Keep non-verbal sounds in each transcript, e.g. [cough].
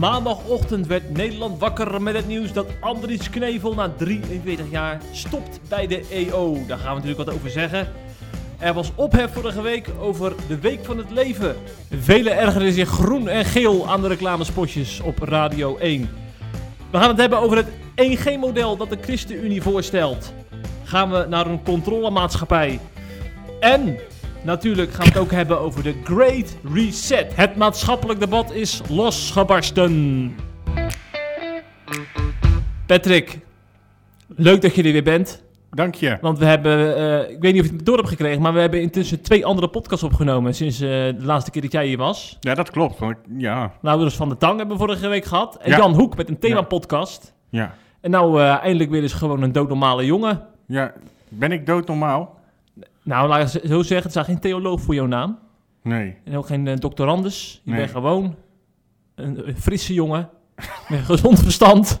Maandagochtend werd Nederland wakker met het nieuws dat Andries Knevel na 43 jaar stopt bij de EO. Daar gaan we natuurlijk wat over zeggen. Er was ophef vorige week over de Week van het Leven. Velen ergeren zich groen en geel aan de reclamespotjes op Radio 1. We gaan het hebben over het 1G-model dat de ChristenUnie voorstelt. Gaan we naar een controlemaatschappij. En natuurlijk gaan we het ook hebben over de Great Reset. Het maatschappelijk debat is losgebarsten. Patrick, leuk dat je er weer bent. Dank je. Want we hebben, eh, ik weet niet of je het door hebt gekregen, maar we hebben intussen twee andere podcasts opgenomen sinds eh, de laatste keer dat jij hier was. Ja, dat klopt. Want ik- ja, Nou, dus Van de Tang hebben we vorige week gehad. En Ja. Jan Hoek met een thema-podcast. ja, En nou, eh, eindelijk weer eens gewoon een doodnormale jongen. ja. Ben ik doodnormaal? Nou, laat ik zo zeggen, het staat geen theoloog voor jouw naam. Nee. En ook geen eh, doctorandus. Je Nee. bent gewoon een, een frisse jongen. met een gezond verstand.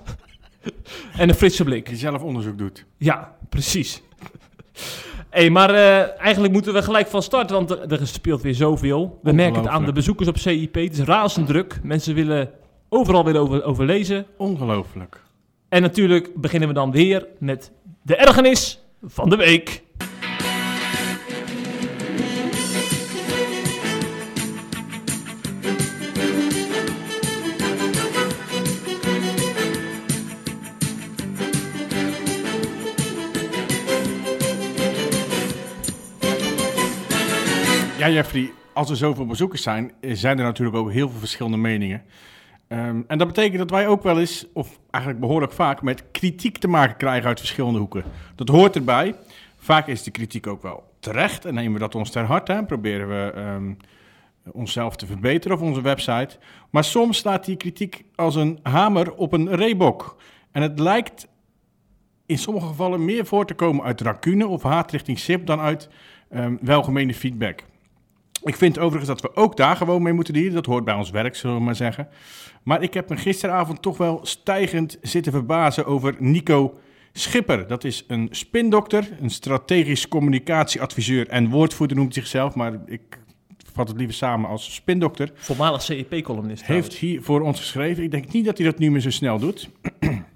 en een frisse blik. Die zelf onderzoek doet. Ja, precies. hey, maar eh, eigenlijk moeten we gelijk van start, want er, speelt weer zoveel. We merken het aan de bezoekers op CIP. Het is razend druk. Mensen willen overal weer over, over lezen. Ongelooflijk. En natuurlijk beginnen we dan weer met de ergernis van de week. Ja, Jeffrey, als er zoveel bezoekers zijn, eh, zijn er natuurlijk ook heel veel verschillende meningen. Ehm, en dat betekent dat wij ook wel eens, of eigenlijk behoorlijk vaak, met kritiek te maken krijgen uit verschillende hoeken. Dat hoort erbij. Vaak is de kritiek ook wel terecht en nemen we dat ons ter harte en proberen we ehm, onszelf te verbeteren op onze website. Maar soms staat die kritiek als een hamer op een reebok. En het lijkt in sommige gevallen meer voor te komen uit rancune of haat richting SIP dan uit ehm, welgemeende feedback. Ik vind overigens dat we ook daar gewoon mee moeten dealen. Dat hoort bij ons werk, zullen we maar zeggen. Maar ik heb me gisteravond toch wel stijgend zitten verbazen over Nico Schipper. Dat is een spindokter, een strategisch communicatieadviseur en woordvoerder noemt hij zichzelf. Maar ik vat het liever samen als spindokter. Voormalig CEP-columnist. Heeft hier voor ons geschreven. Ik denk niet dat hij dat nu meer zo snel doet. [clears throat]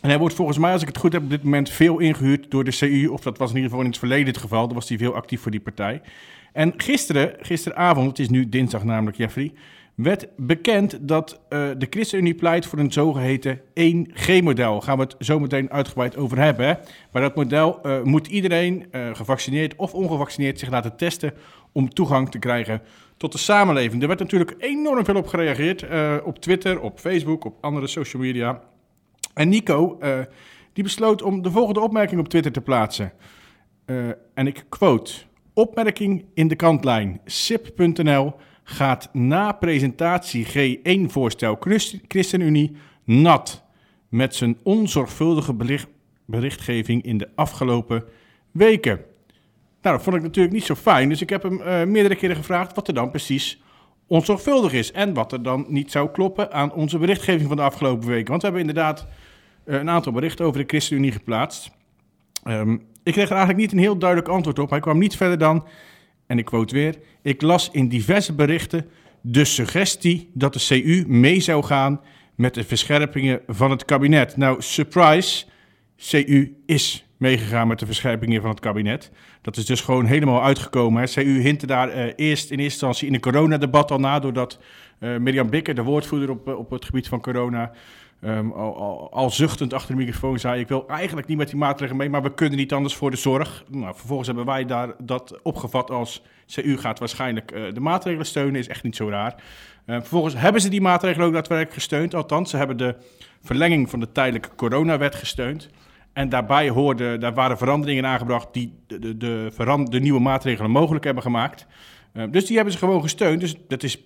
En hij wordt volgens mij, als ik het goed heb, op dit moment veel ingehuurd door de CU. Of dat was in ieder geval in het verleden het geval. Dan was hij veel actief voor die partij. En gisteren, gisteravond, het is nu dinsdag namelijk, Jeffrey, werd bekend dat eh, de ChristenUnie pleit voor een zogeheten 1G-model. Daar gaan we het zo meteen uitgebreid over hebben. Hè? Maar dat model eh, moet iedereen, eh, gevaccineerd of ongevaccineerd, zich laten testen om toegang te krijgen tot de samenleving. Er werd natuurlijk enorm veel op gereageerd. op Twitter, op Facebook, op andere social media. En Nico, die besloot om de volgende opmerking op Twitter te plaatsen. En ik quote. Opmerking in de kantlijn. SIP.nl gaat na presentatie G1-voorstel Christ- ChristenUnie nat met zijn onzorgvuldige berichtgeving in de afgelopen weken. Nou, dat vond ik natuurlijk niet zo fijn, dus ik heb hem eh, meerdere keren gevraagd wat er dan precies onzorgvuldig is en wat er dan niet zou kloppen aan onze berichtgeving van de afgelopen weken. Want we hebben inderdaad eh, een aantal berichten over de ChristenUnie geplaatst. Ehm, ik kreeg er eigenlijk niet een heel duidelijk antwoord op. Hij kwam niet verder dan, en ik quote weer, ik las in diverse berichten de suggestie dat de CU mee zou gaan met de verscherpingen van het kabinet. Nou, surprise, CU is meegegaan met de verscherpingen van het kabinet. Dat is dus gewoon helemaal uitgekomen. Hè. CU hintte daar eh, eerst in eerste instantie in een coronadebat al na, doordat eh Mirjam Bikker, de woordvoerder op, eh, op het gebied van corona, ehm, al, zuchtend achter de microfoon zei: Ik wil eigenlijk niet met die maatregelen mee, maar we kunnen niet anders voor de zorg. Nou, vervolgens hebben wij daar dat opgevat als CU gaat waarschijnlijk eh, de maatregelen steunen, is echt niet zo raar. Eh, vervolgens hebben ze die maatregelen ook daadwerkelijk gesteund. Althans, ze hebben de verlenging van de tijdelijke coronawet gesteund. En daarbij hoorde, daar waren veranderingen aangebracht die de, de, de, nieuwe maatregelen mogelijk hebben gemaakt. Eh, dus die hebben ze gewoon gesteund. Dus dat is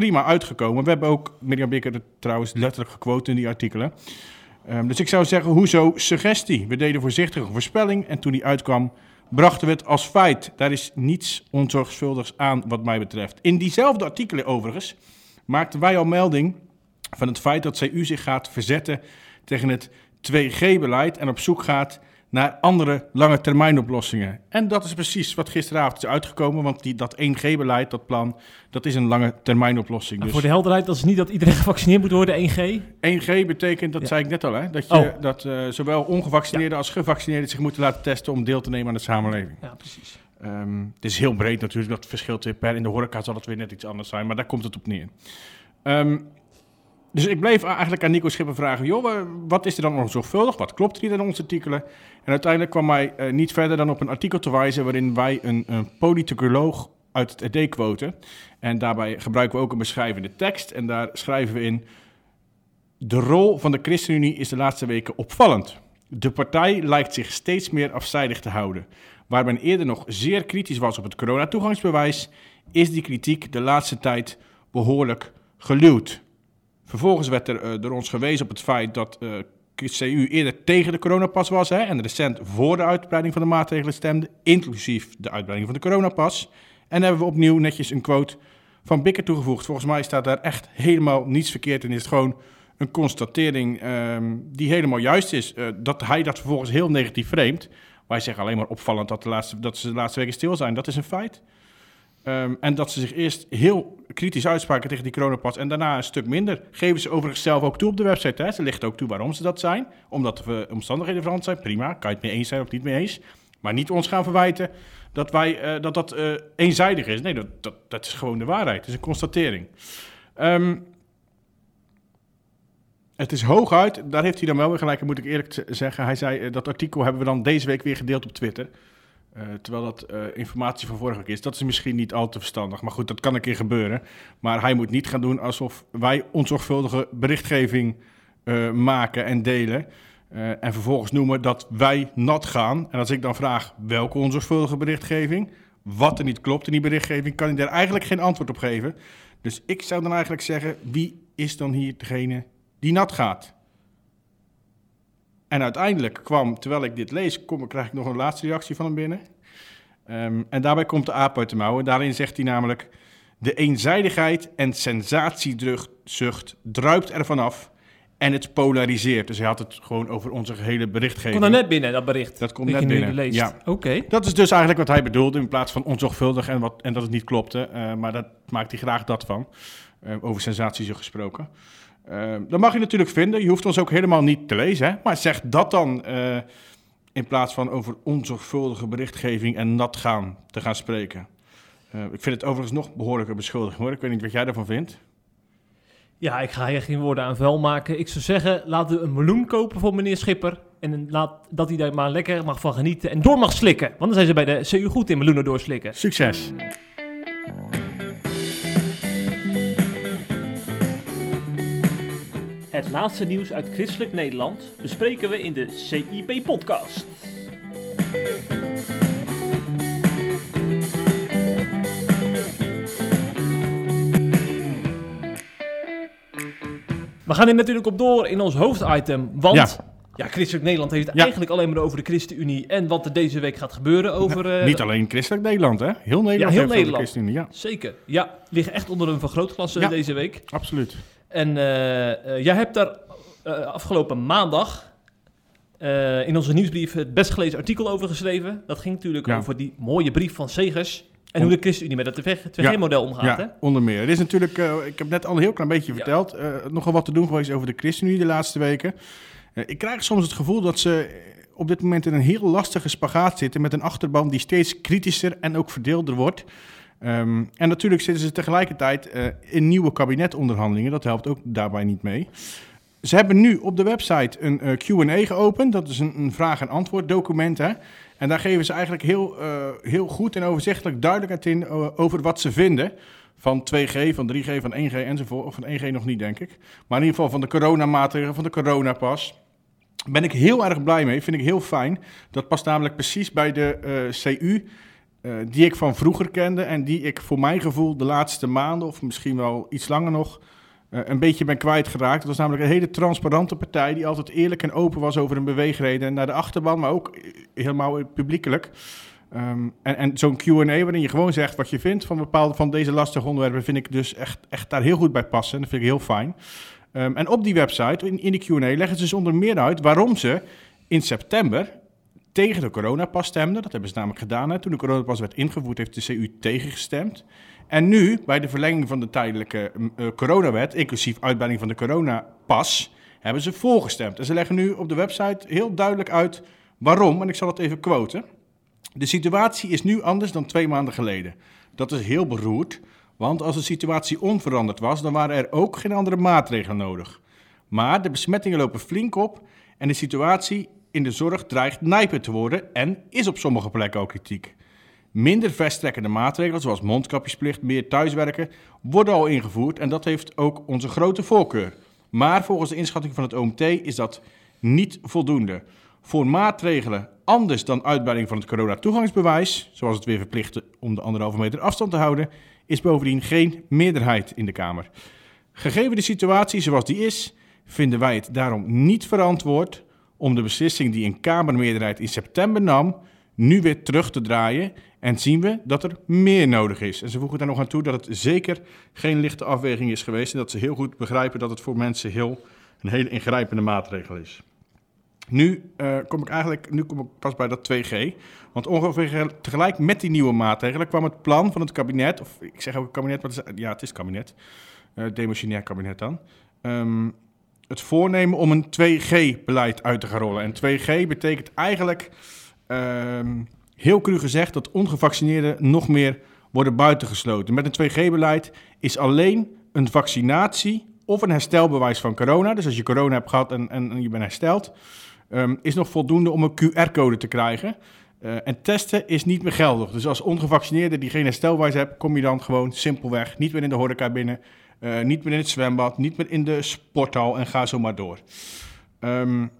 prima uitgekomen. We hebben ook Mirjam Bikker trouwens letterlijk gequote in die artikelen. Ehm, dus ik zou zeggen, hoezo suggestie? We deden voorzichtige voorspelling en toen die uitkwam, brachten we het als feit. Daar is niets onzorgvuldigs aan wat mij betreft. In diezelfde artikelen overigens maakten wij al melding van het feit dat CU zich gaat verzetten tegen het 2G-beleid en op zoek gaat naar andere lange termijn oplossingen. En dat is precies wat gisteravond is uitgekomen, want die, dat 1G-beleid, dat plan, dat is een lange termijn oplossing. Nou, Dus Voor de helderheid, dat is niet dat iedereen [laughs] gevaccineerd moet worden, 1G. 1G betekent, dat Ja. zei ik net al, hè, dat, je, Oh. dat eh, zowel ongevaccineerden als gevaccineerden zich moeten laten testen om deel te nemen aan de samenleving. Ja, precies. Ehm, het is heel breed natuurlijk, dat verschilt per. In de horeca zal het weer net iets anders zijn, maar daar komt het op neer. Ehm, dus ik bleef eigenlijk aan Nico Schipper vragen, joh, wa- wat is er dan nog zorgvuldig? Wat klopt er niet in onze artikelen? En uiteindelijk kwam hij eh, niet verder dan op een artikel te wijzen waarin wij een, een politicoloog uit het RD quoten. En daarbij gebruiken we ook een beschrijvende tekst. En daar schrijven we in, de rol van de ChristenUnie is de laatste weken opvallend. De partij lijkt zich steeds meer afzijdig te houden. Waar men eerder nog zeer kritisch was op het coronatoegangsbewijs, is die kritiek de laatste tijd behoorlijk geluwd. Vervolgens werd er eh, door ons gewezen op het feit dat eh CU eerder tegen de coronapas was hè, en recent voor de uitbreiding van de maatregelen stemde, inclusief de uitbreiding van de coronapas. En hebben we opnieuw netjes een quote van Bikker toegevoegd. Volgens mij staat daar echt helemaal niets verkeerd in. Is het gewoon een constatering ehm, die helemaal juist is. Eh, dat hij dat vervolgens heel negatief framet. Wij zeggen alleen maar opvallend dat, de laatste, dat ze de laatste weken stil zijn. Dat is een feit. Ehm, en dat ze zich eerst heel kritisch uitspraken tegen die coronapas en daarna een stuk minder. Geven ze overigens zelf ook toe op de website. Hè? Ze lichten ook toe waarom ze dat zijn. Omdat de omstandigheden veranderd zijn. Prima, kan je het mee eens zijn of niet mee eens. Maar niet ons gaan verwijten dat wij, eh, dat, dat eh, eenzijdig is. Nee, dat, dat, dat is gewoon de waarheid. Het is een constatering. Ehm, het is hooguit, daar heeft hij dan wel weer gelijk, moet ik eerlijk zeggen. Hij zei, eh, dat artikel hebben we dan deze week weer gedeeld op Twitter. Eh, terwijl dat eh, informatie van vorige week is. Dat is misschien niet al te verstandig. Maar goed, dat kan een keer gebeuren. Maar hij moet niet gaan doen alsof wij onzorgvuldige berichtgeving eh, maken en delen. En vervolgens noemen dat wij nat gaan. En als ik dan vraag welke onzorgvuldige berichtgeving, wat er niet klopt in die berichtgeving, kan hij daar eigenlijk geen antwoord op geven. Dus ik zou dan eigenlijk zeggen, wie is dan hier degene die nat gaat? En uiteindelijk kwam, terwijl ik dit lees, kom, krijg ik nog een laatste reactie van hem binnen. Ehm, en daarbij komt de aap uit de mouwen. Daarin zegt hij namelijk... De eenzijdigheid en sensatiezucht druipt ervan af en het polariseert. Dus hij had het gewoon over onze gehele berichtgeving. Komt daar net binnen, dat bericht. Dat komt dat net binnen, leest. ja. Oké. Dat is dus eigenlijk wat hij bedoelde in plaats van onzorgvuldig en, wat, en dat het niet klopte. Eh, maar daar maakt hij graag dat van. Eh, over sensatiezucht gesproken. Eh, dat mag je natuurlijk vinden. Je hoeft ons ook helemaal niet te lezen. Hè? Maar zeg dat dan eh, in plaats van over onzorgvuldige berichtgeving en nat gaan te gaan spreken. Eh, ik vind het overigens nog behoorlijke beschuldiging hoor. Ik weet niet wat jij daarvan vindt. Ja, ik ga hier geen woorden aan vuil maken. Ik zou zeggen, laten we een meloen kopen voor meneer Schipper. En laat, dat hij daar maar lekker mag van genieten en door mag slikken. Want dan zijn ze bij de CU goed in meloenen doorslikken. Succes! Het laatste nieuws uit Christelijk Nederland bespreken we in de CIP-podcast. We gaan hier natuurlijk op door in ons hoofditem, want... Ja. Ja. Christelijk Nederland heeft het Ja. eigenlijk alleen maar over de ChristenUnie en wat er deze week gaat gebeuren over... eh, Niet alleen christelijk Nederland, hè? Heel Nederland heel heeft het over Nederland. ChristenUnie, Ja, Zeker, ja. Liggen echt onder een vergrootglas eh, Ja. deze week. absoluut. En eh, eh, jij hebt daar eh, afgelopen maandag in onze nieuwsbrief het best gelezen artikel over geschreven. Dat ging natuurlijk Ja. over die mooie brief van Segers. En hoe de ChristenUnie met het 2G-model omgaat. Hè? Ja, onder meer. Er is natuurlijk, ik heb net al een heel klein beetje verteld, nogal wat te doen geweest over de ChristenUnie de laatste weken. Ik krijg soms het gevoel dat ze op dit moment in een heel lastige spagaat zitten met een achterban die steeds kritischer en ook verdeelder wordt. Ehm, en natuurlijk zitten ze tegelijkertijd eh, in nieuwe kabinetonderhandelingen. Dat helpt ook daarbij niet mee. Ze hebben nu op de website een eh, Q&A geopend. Dat is een, een vraag- en antwoord document. Hè? En daar geven ze eigenlijk heel, eh, heel goed en overzichtelijk duidelijkheid in over wat ze vinden. Van 2G, van 3G, van 1G enzovoort. Van 1G nog niet, denk ik. Maar in ieder geval van de coronamaatregelen, van de coronapas. Ben ik heel erg blij mee. Vind ik heel fijn. Dat past namelijk precies bij de CU. Eh, die ik van vroeger kende. En die ik voor mijn gevoel de laatste maanden, of misschien wel iets langer nog. eh, een beetje ben kwijtgeraakt. Het was namelijk een hele transparante partij. die altijd eerlijk en open was over hun beweegreden. naar de achterban, maar ook eh, helemaal publiekelijk. Ehm, en en zo'n QA waarin je gewoon zegt wat je vindt van bepaalde van deze lastige onderwerpen, vind ik dus echt, echt daar heel goed bij passen. Dat vind ik heel fijn. Ehm, en op die website, in, in die QA, leggen ze dus onder meer uit waarom ze in september tegen de coronapas stemden. Dat hebben ze namelijk gedaan. Hè. Toen de coronapas werd ingevoerd, heeft de CU tegengestemd. En nu, bij de verlenging van de tijdelijke uh, coronawet, inclusief uitbreiding van de coronapas, hebben ze voorgestemd. En ze leggen nu op de website heel duidelijk uit waarom. En ik zal het even quoten. De situatie is nu anders dan twee maanden geleden. Dat is heel beroerd, want als de situatie onveranderd was, dan waren er ook geen andere maatregelen nodig. Maar de besmettingen lopen flink op en de situatie in de zorg dreigt nijper te worden en is op sommige plekken ook kritiek. Minder verstrekkende maatregelen, zoals mondkapjesplicht, meer thuiswerken, worden al ingevoerd en dat heeft ook onze grote voorkeur. Maar volgens de inschatting van het OMT is dat niet voldoende. Voor maatregelen anders dan uitbreiding van het corona-toegangsbewijs, zoals het weer verplichten om de anderhalve meter afstand te houden, is bovendien geen meerderheid in de Kamer. Gegeven de situatie zoals die is, vinden wij het daarom niet verantwoord om de beslissing die een Kamermeerderheid in september nam, nu weer terug te draaien en zien we dat er meer nodig is. En ze voegen daar nog aan toe dat het zeker geen lichte afweging is geweest en dat ze heel goed begrijpen dat het voor mensen heel, een hele ingrijpende maatregel is. Nu, uh, kom ik eigenlijk, nu kom ik pas bij dat 2G. Want ongeveer tegelijk met die nieuwe maatregelen kwam het plan van het kabinet, of ik zeg ook het kabinet, maar het is, ja, het is kabinet, uh, demissionair kabinet dan. Um, het voornemen om een 2G-beleid uit te gaan rollen. En 2G betekent eigenlijk, um, heel cru gezegd, dat ongevaccineerden nog meer worden buitengesloten. Met een 2G-beleid is alleen een vaccinatie of een herstelbewijs van corona. Dus als je corona hebt gehad en, en, je bent hersteld, um, is nog voldoende om een QR-code te krijgen. Uh, en testen is niet meer geldig. Dus als ongevaccineerde die geen herstelbewijs hebt, kom je dan gewoon simpelweg niet meer in de horeca binnen uh, niet meer in het zwembad, niet meer in de sporthal en ga zo maar door. Um,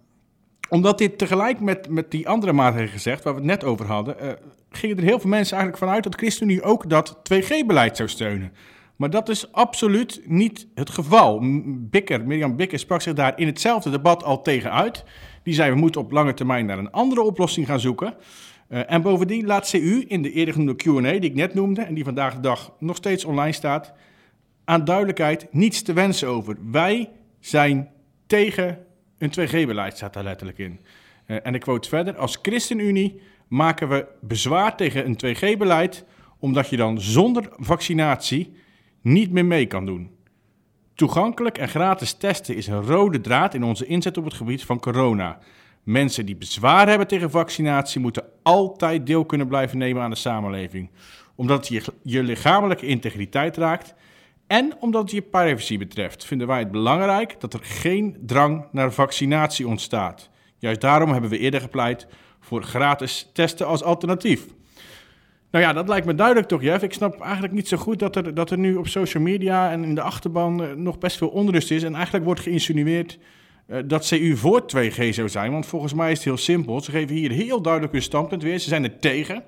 omdat dit tegelijk met, met die andere maatregelen gezegd, waar we het net over hadden, uh, gingen er heel veel mensen eigenlijk vanuit dat ChristenUnie ook dat 2G-beleid zou steunen. Maar dat is absoluut niet het geval. Bikker, Mirjam Bikker sprak zich daar in hetzelfde debat al tegen uit. Die zei, we moeten op lange termijn naar een andere oplossing gaan zoeken. Uh, en bovendien laat CU in de eerder genoemde Q&A, die ik net noemde... en die vandaag de dag nog steeds online staat aan duidelijkheid niets te wensen over. Wij zijn tegen een 2G-beleid, staat daar letterlijk in. Uh, en ik quote verder: Als ChristenUnie maken we bezwaar tegen een 2G-beleid, omdat je dan zonder vaccinatie niet meer mee kan doen. Toegankelijk en gratis testen is een rode draad in onze inzet op het gebied van corona. Mensen die bezwaar hebben tegen vaccinatie moeten altijd deel kunnen blijven nemen aan de samenleving. Omdat je, je lichamelijke integriteit raakt en omdat het je privacy betreft, vinden wij het belangrijk dat er geen drang naar vaccinatie ontstaat. Juist daarom hebben we eerder gepleit voor gratis testen als alternatief. Nou ja, dat lijkt me duidelijk toch, Jeff. Ik snap eigenlijk niet zo goed dat er, dat er nu op social media en in de achterban eh, nog best veel onrust is. En eigenlijk wordt geïnsinueerd uh, dat CU voor 2G zou zijn. Want volgens mij is het heel simpel. Ze geven hier heel duidelijk hun standpunt weer. Ze zijn er tegen.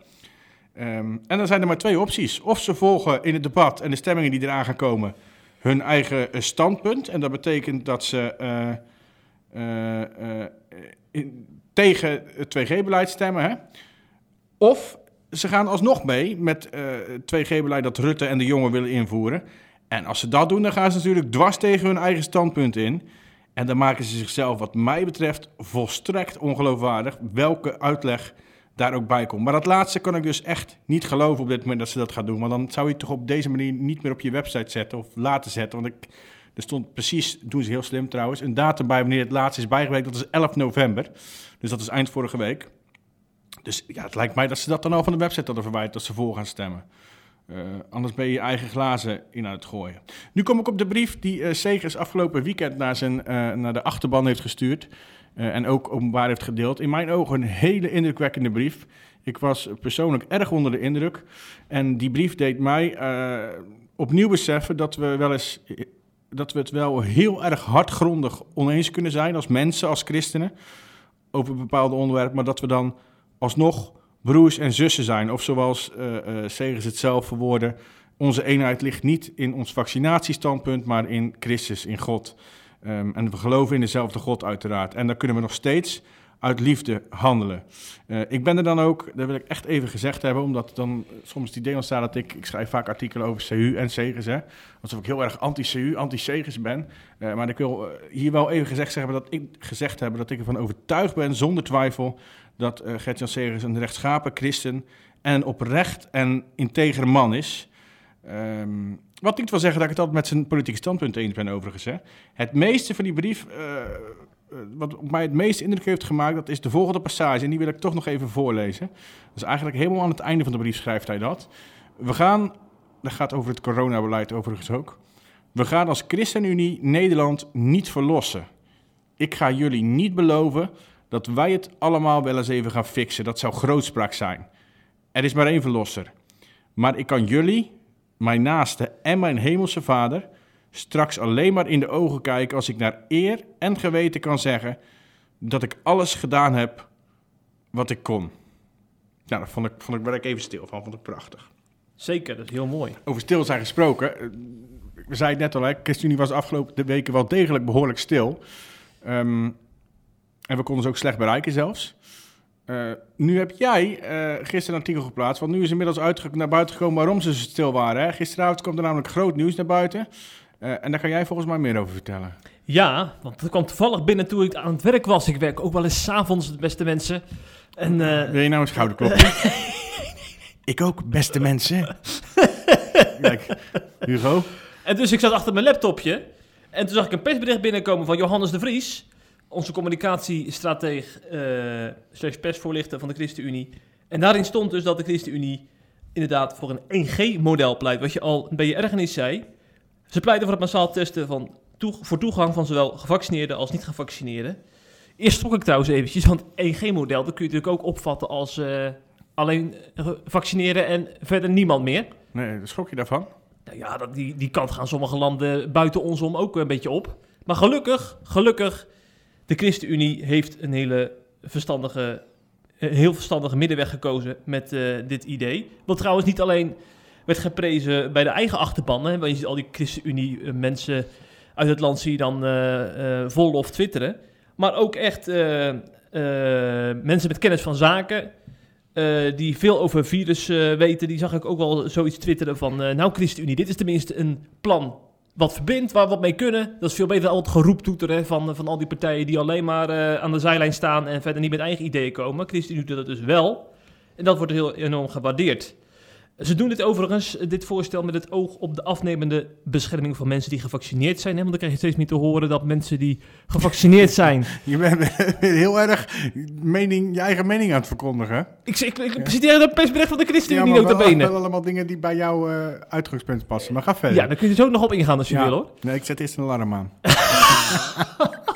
Um, en dan zijn er maar twee opties. Of ze volgen in het debat en de stemmingen die eraan gaan komen hun eigen uh, standpunt. En dat betekent dat ze uh, uh, in, tegen het 2G-beleid stemmen. Hè? Of ze gaan alsnog mee met het 2G-beleid dat Rutte en de jongen willen invoeren. En als ze dat doen, dan gaan ze natuurlijk dwars tegen hun eigen standpunt in. En dan maken ze zichzelf, wat mij betreft, volstrekt ongeloofwaardig. Welke uitleg daar ook bij komt. Maar dat laatste kan ik dus echt niet geloven op dit moment dat ze dat gaan doen. Want dan zou je het toch op deze manier niet meer op je website zetten of laten zetten. Want ik, er stond precies, doen ze heel slim trouwens, een datum bij wanneer het laatste is bijgewerkt. Dat is 11 november. Dus dat is eind vorige week. Dus ja, het lijkt mij dat ze dat dan al van de website hadden verwijderd, dat ze voor gaan stemmen. Uh, anders ben je je eigen glazen in aan het gooien. Nu kom ik op de brief die uh, Segers afgelopen weekend naar, zijn, uh, naar de achterban heeft gestuurd. En ook openbaar heeft gedeeld. In mijn ogen een hele indrukwekkende brief. Ik was persoonlijk erg onder de indruk. En die brief deed mij opnieuw beseffen dat we wel eens. Dat we het wel heel erg hardgrondig oneens kunnen zijn als mensen, als christenen, over bepaalde onderwerpen, maar dat we dan alsnog broers en zussen zijn. Of zoals uh, uh, Segers het zelf verwoorden, onze eenheid ligt niet in ons vaccinatiestandpunt, maar in Christus, in God. Um, en we geloven in dezelfde God uiteraard. En daar kunnen we nog steeds uit liefde handelen. Uh, ik ben er dan ook, dat wil ik echt even gezegd hebben, omdat dan soms het idee ontstaat dat ik, ik schrijf vaak artikelen over CU en Segers, hè, alsof ik heel erg anti-CU, anti-Segers ben. Uh, maar ik wil hier wel even gezegd hebben dat ik gezegd hebben dat ik ervan overtuigd ben, zonder twijfel, dat Gert-Jan Segers een rechtschapen christen en oprecht en integere man is. Um, wat niet wil zeggen dat ik het altijd met zijn politieke standpunt eens ben, overigens. Hè. Het meeste van die brief, wat op mij het meest indruk heeft gemaakt, dat is de volgende passage. En die wil ik toch nog even voorlezen. Dus eigenlijk helemaal aan het einde van de brief schrijft hij dat. We gaan, dat gaat over het coronabeleid overigens ook. We gaan als ChristenUnie Nederland niet verlossen. Ik ga jullie niet beloven dat wij het allemaal wel eens even gaan fixen. Dat zou grootspraak zijn. Er is maar één verlosser. Maar ik kan jullie, mijn naaste en mijn hemelse vader straks alleen maar in de ogen kijken als ik naar eer en geweten kan zeggen dat ik alles gedaan heb wat ik kon. Nou, dat vond ik, vond ik, werd ik even stil van, vond ik prachtig. Zeker, dat is heel mooi. Over stil zijn gesproken, eh, we zeiden het net al, hè, ChristenUnie was de afgelopen weken wel degelijk behoorlijk stil. Um, en we konden ze ook slecht bereiken zelfs. Uh, nu heb jij uh, gisteren een artikel geplaatst, want nu is inmiddels naar buiten gekomen waarom ze stil waren. Hè? Gisteravond kwam er namelijk groot nieuws naar buiten. Uh, en daar kan jij volgens mij meer over vertellen. Ja, want het kwam toevallig binnen toen ik aan het werk was. Ik werk ook wel eens s'avonds, beste mensen. En, Wil je nou een schouderklopje? [laughs] ik ook, beste mensen. [laughs] Kijk, Hugo. En dus ik zat achter mijn laptopje. En toen zag ik een persbericht binnenkomen van Johannes de Vries onze communicatiestrateeg uh, slash persvoorlichter van de ChristenUnie. En daarin stond dus dat de ChristenUnie inderdaad voor een 1G-model pleit. Wat je al bij je ergernis zei. Ze pleiten voor het massaal testen van voor toegang van zowel gevaccineerden als niet-gevaccineerden. Eerst trok ik trouwens eventjes, want 1G-model, dat kun je natuurlijk ook opvatten als uh, alleen vaccineren en verder niemand meer. Nee, schrok je daarvan? Nou ja, dat, die, die kant gaan sommige landen buiten ons om ook een beetje op. Maar gelukkig, gelukkig de ChristenUnie heeft een hele verstandige, heel verstandige middenweg gekozen met uh, dit idee. Wat trouwens niet alleen werd geprezen bij de eigen achterban. want je ziet al die ChristenUnie uh, mensen uit het land zie je dan uh, vol of twitteren. Maar ook echt mensen met kennis van zaken. die veel over virus weten, die zag ik ook wel zoiets twitteren van... nou ChristenUnie, dit is tenminste een plan wat verbindt, waar we wat mee kunnen. Dat is veel beter dan al het geroep toeteren van, van al die partijen die alleen maar aan de zijlijn staan en verder niet met eigen ideeën komen. ChristenUnie doet dat dus wel. En dat wordt heel enorm gewaardeerd. Ze doen dit overigens, dit voorstel, met het oog op de afnemende bescherming van mensen die gevaccineerd zijn. Hè? Want dan krijg je steeds meer te horen dat mensen die gevaccineerd zijn... [laughs] je bent heel erg mening, je eigen mening aan het verkondigen. Ik, ik, ik ja. zit hier een persbericht van de ChristenUnie ja, benen. allemaal dingen die bij jouw uh, uitgangspunt passen. Maar ga verder. Ja, dan kun je dus ook nog op ingaan als je wil hoor. Nee, ik zet eerst een alarm aan. [laughs]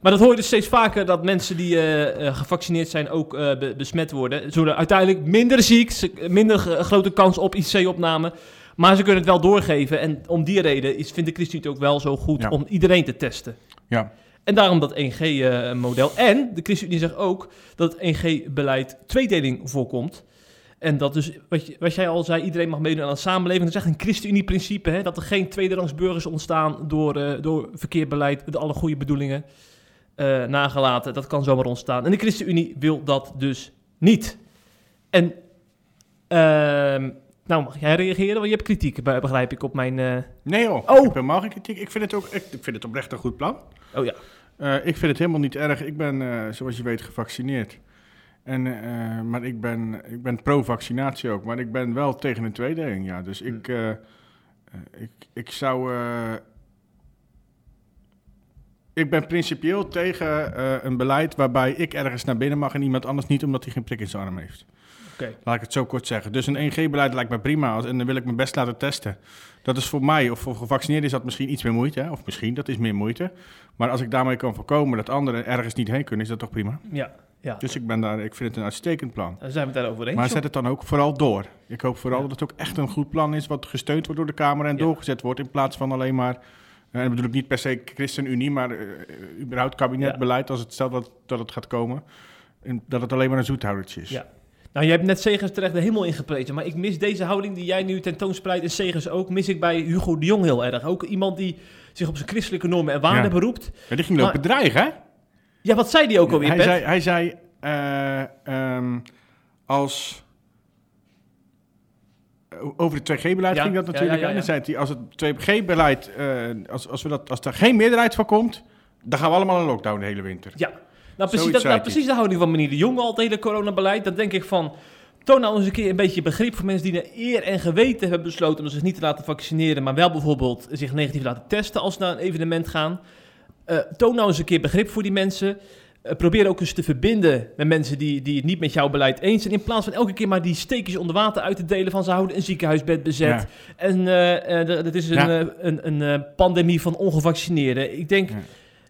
Maar dat hoor je dus steeds vaker, dat mensen die uh, gevaccineerd zijn ook uh, besmet worden. Ze worden uiteindelijk minder ziek, minder grote kans op IC-opname. Maar ze kunnen het wel doorgeven. En om die reden is, vindt de ChristenUnie ook wel zo goed om iedereen te testen. Ja. En daarom dat 1G-model. en de ChristenUnie zegt ook dat het 1G-beleid tweedeling voorkomt. En dat dus, wat, je, wat jij al zei, iedereen mag meedoen aan een samenleving. Dat is echt een ChristenUnie-principe, dat er geen tweederangs burgers ontstaan door, uh, door verkeerd beleid, met alle goede bedoelingen uh, nagelaten. Dat kan zomaar ontstaan. En de ChristenUnie wil dat dus niet. En, uh, nou mag jij reageren? Want je hebt kritiek, begrijp ik, op mijn... Uh... Nee hoor, oh. ik heb helemaal geen kritiek. Ik vind het ook ik, vind het oprecht een goed plan. Oh ja. Uh, ik vind het helemaal niet erg. Ik ben, zoals je weet, gevaccineerd. En, maar ik ben, ik ben pro-vaccinatie ook. Maar ik ben wel tegen een tweedeling, ja. Dus ik, ik, ik zou ik ben principieel tegen uh, een beleid waarbij ik ergens naar binnen mag en iemand anders niet, omdat hij geen prik in zijn arm heeft. Okay. Laat ik het zo kort zeggen. Dus een 1G-beleid lijkt me prima en dan wil ik mijn best laten testen. Dat is voor mij, of voor gevaccineerden is dat misschien iets meer moeite. Hè? Of misschien, dat is meer moeite. Maar als ik daarmee kan voorkomen dat anderen ergens niet heen kunnen, is dat toch prima? Ja. Ja. Dus ik, ben daar, ik vind het een uitstekend plan. Daar zijn we het daarover eens. Maar zet het dan ook vooral door. Ik hoop vooral dat het ook echt een goed plan is, wat gesteund wordt door de Kamer en doorgezet wordt, in plaats van alleen maar en dat bedoel ik niet per se ChristenUnie, maar uh, überhaupt kabinetbeleid, als het stelt dat, dat het gaat komen, en dat het alleen maar een zoethoudertje is. Ja. Nou, je hebt net Segers terecht de hemel ingeprezen, maar ik mis deze houding die jij nu tentoonspreidt en Segers ook, mis ik bij Hugo de Jong heel erg. Ook iemand die zich op zijn christelijke normen en waarden beroept. Ja, die ging lopen maar, dreigen, hè? Ja, wat zei die ook alweer, hij Pet? zei, hij zei eh, ehm, als... Over het 2G-beleid Ja, ging dat natuurlijk. ja, ja, ja. als het 2G-beleid, eh, als, als, we dat, als er geen meerderheid van komt, dan gaan we allemaal een lockdown de hele winter. Ja, nou precies, dat, nou, precies de houding van meneer De Jong al, het hele coronabeleid. Dan denk ik van, toon nou eens een keer een beetje begrip voor mensen die naar eer en geweten hebben besloten om zich niet te laten vaccineren, maar wel bijvoorbeeld zich negatief laten testen als ze naar een evenement gaan. Eh, toon nou eens een keer begrip voor die mensen. Eh, probeer ook eens te verbinden met mensen die, die het niet met jouw beleid eens zijn. In plaats van elke keer maar die steekjes onder water uit te delen van ze houden een ziekenhuisbed bezet. Ja. En eh eh, dat is een, Ja. een, een pandemie van ongevaccineerden. Ik denk, Ja.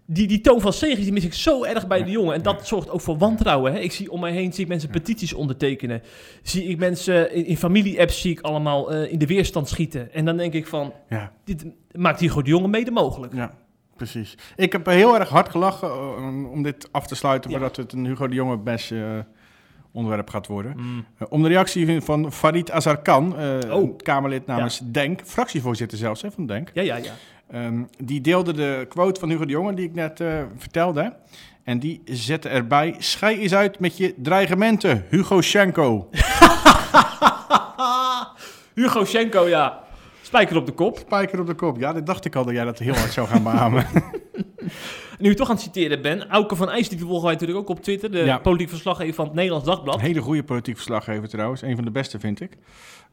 die, die toon van zegen die mis ik zo erg bij de jongen. En dat zorgt ook voor wantrouwen. Hè? Ik zie om mij heen zie ik mensen petities ondertekenen. Zie ik mensen in, in familie-apps zie ik allemaal in de weerstand schieten. En dan denk ik van, dit maakt Hugo de Jonge mede mogelijk. Ja, precies. Ik heb heel erg hard gelachen eh, om, dit af te sluiten, Ja. voordat het een Hugo de Jonge bash eh, onderwerp gaat worden. Mm. Eh, om de reactie van Farid Azarkan, Oh. Kamerlid namens DENK, fractievoorzitter zelfs hè, van DENK. Ja, ja, ja. Ehm, die deelde de quote van Hugo de Jonge die ik net vertelde. En die zette erbij, schei eens uit met je dreigementen, Hugo Schenko. [laughs] Hugo Schenko, ja. Spijker op de kop. Spijker op de kop. Ja, dat dacht ik al dat jij dat heel hard zou gaan beamen. [laughs] Nu ik toch aan het citeren ben. Auke van IJs, die volgen wij natuurlijk ook op Twitter. De Ja. politiek verslaggever van het Nederlands Dagblad. Een hele goede politiek verslaggever trouwens. Een van de beste vind ik.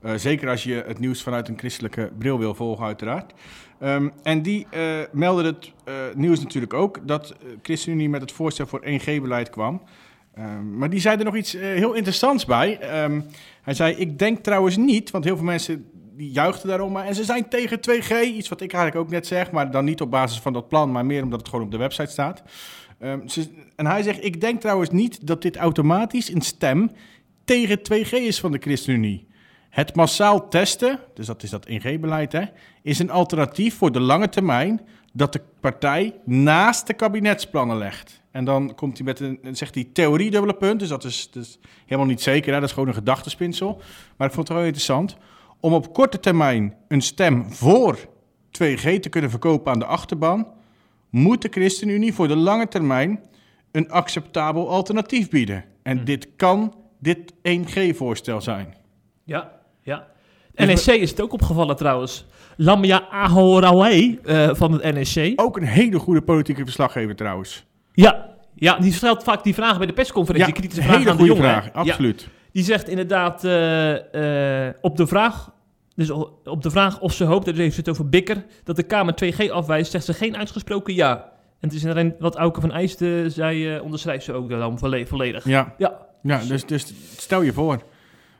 Eh, zeker als je het nieuws vanuit een christelijke bril wil volgen uiteraard. Ehm, en die eh, meldde het eh, nieuws natuurlijk ook dat ChristenUnie met het voorstel voor 1G-beleid kwam. Ehm, maar die zei er nog iets heel interessants bij. Ehm, hij zei, ik denk trouwens niet, want heel veel mensen die juichten daarom, maar en ze zijn tegen 2G, iets wat ik eigenlijk ook net zeg, maar dan niet op basis van dat plan, maar meer omdat het gewoon op de website staat. Ehm, en hij zegt, ik denk trouwens niet dat dit automatisch een stem tegen 2G is van de ChristenUnie. Het massaal testen, dus dat is dat 1G-beleid, hè, is een alternatief voor de lange termijn dat de partij naast de kabinetsplannen legt. En dan komt hij met een, zegt hij theorie dubbele punt, dus dat is, helemaal niet zeker, hè, dat is gewoon een gedachtespinsel. Maar ik vond het wel interessant. Om op korte termijn een stem voor 2G te kunnen verkopen aan de achterban, moet de ChristenUnie voor de lange termijn een acceptabel alternatief bieden. En Hm. dit kan dit 1G-voorstel zijn. Ja, ja. Dus NSC is het ook opgevallen trouwens. Lamia Ahorawe eh van het NSC. Ook een hele goede politieke verslaggever trouwens. Ja, ja, die stelt vaak die vragen bij de persconferentie. Ja, kritische een vragen hele aan de goede jongen. vraag, absoluut. Ja, die zegt inderdaad eh, eh, op de vraag... Dus op de vraag of ze hoopt, dus heeft ze het over Bikker, dat de Kamer 2G afwijst, zegt ze geen uitgesproken ja. En het is inderdaad wat Auke van Eijsten zei, eh, onderschrijft ze ook dan volle- volledig. Ja, Ja, ja dus, dus stel je voor.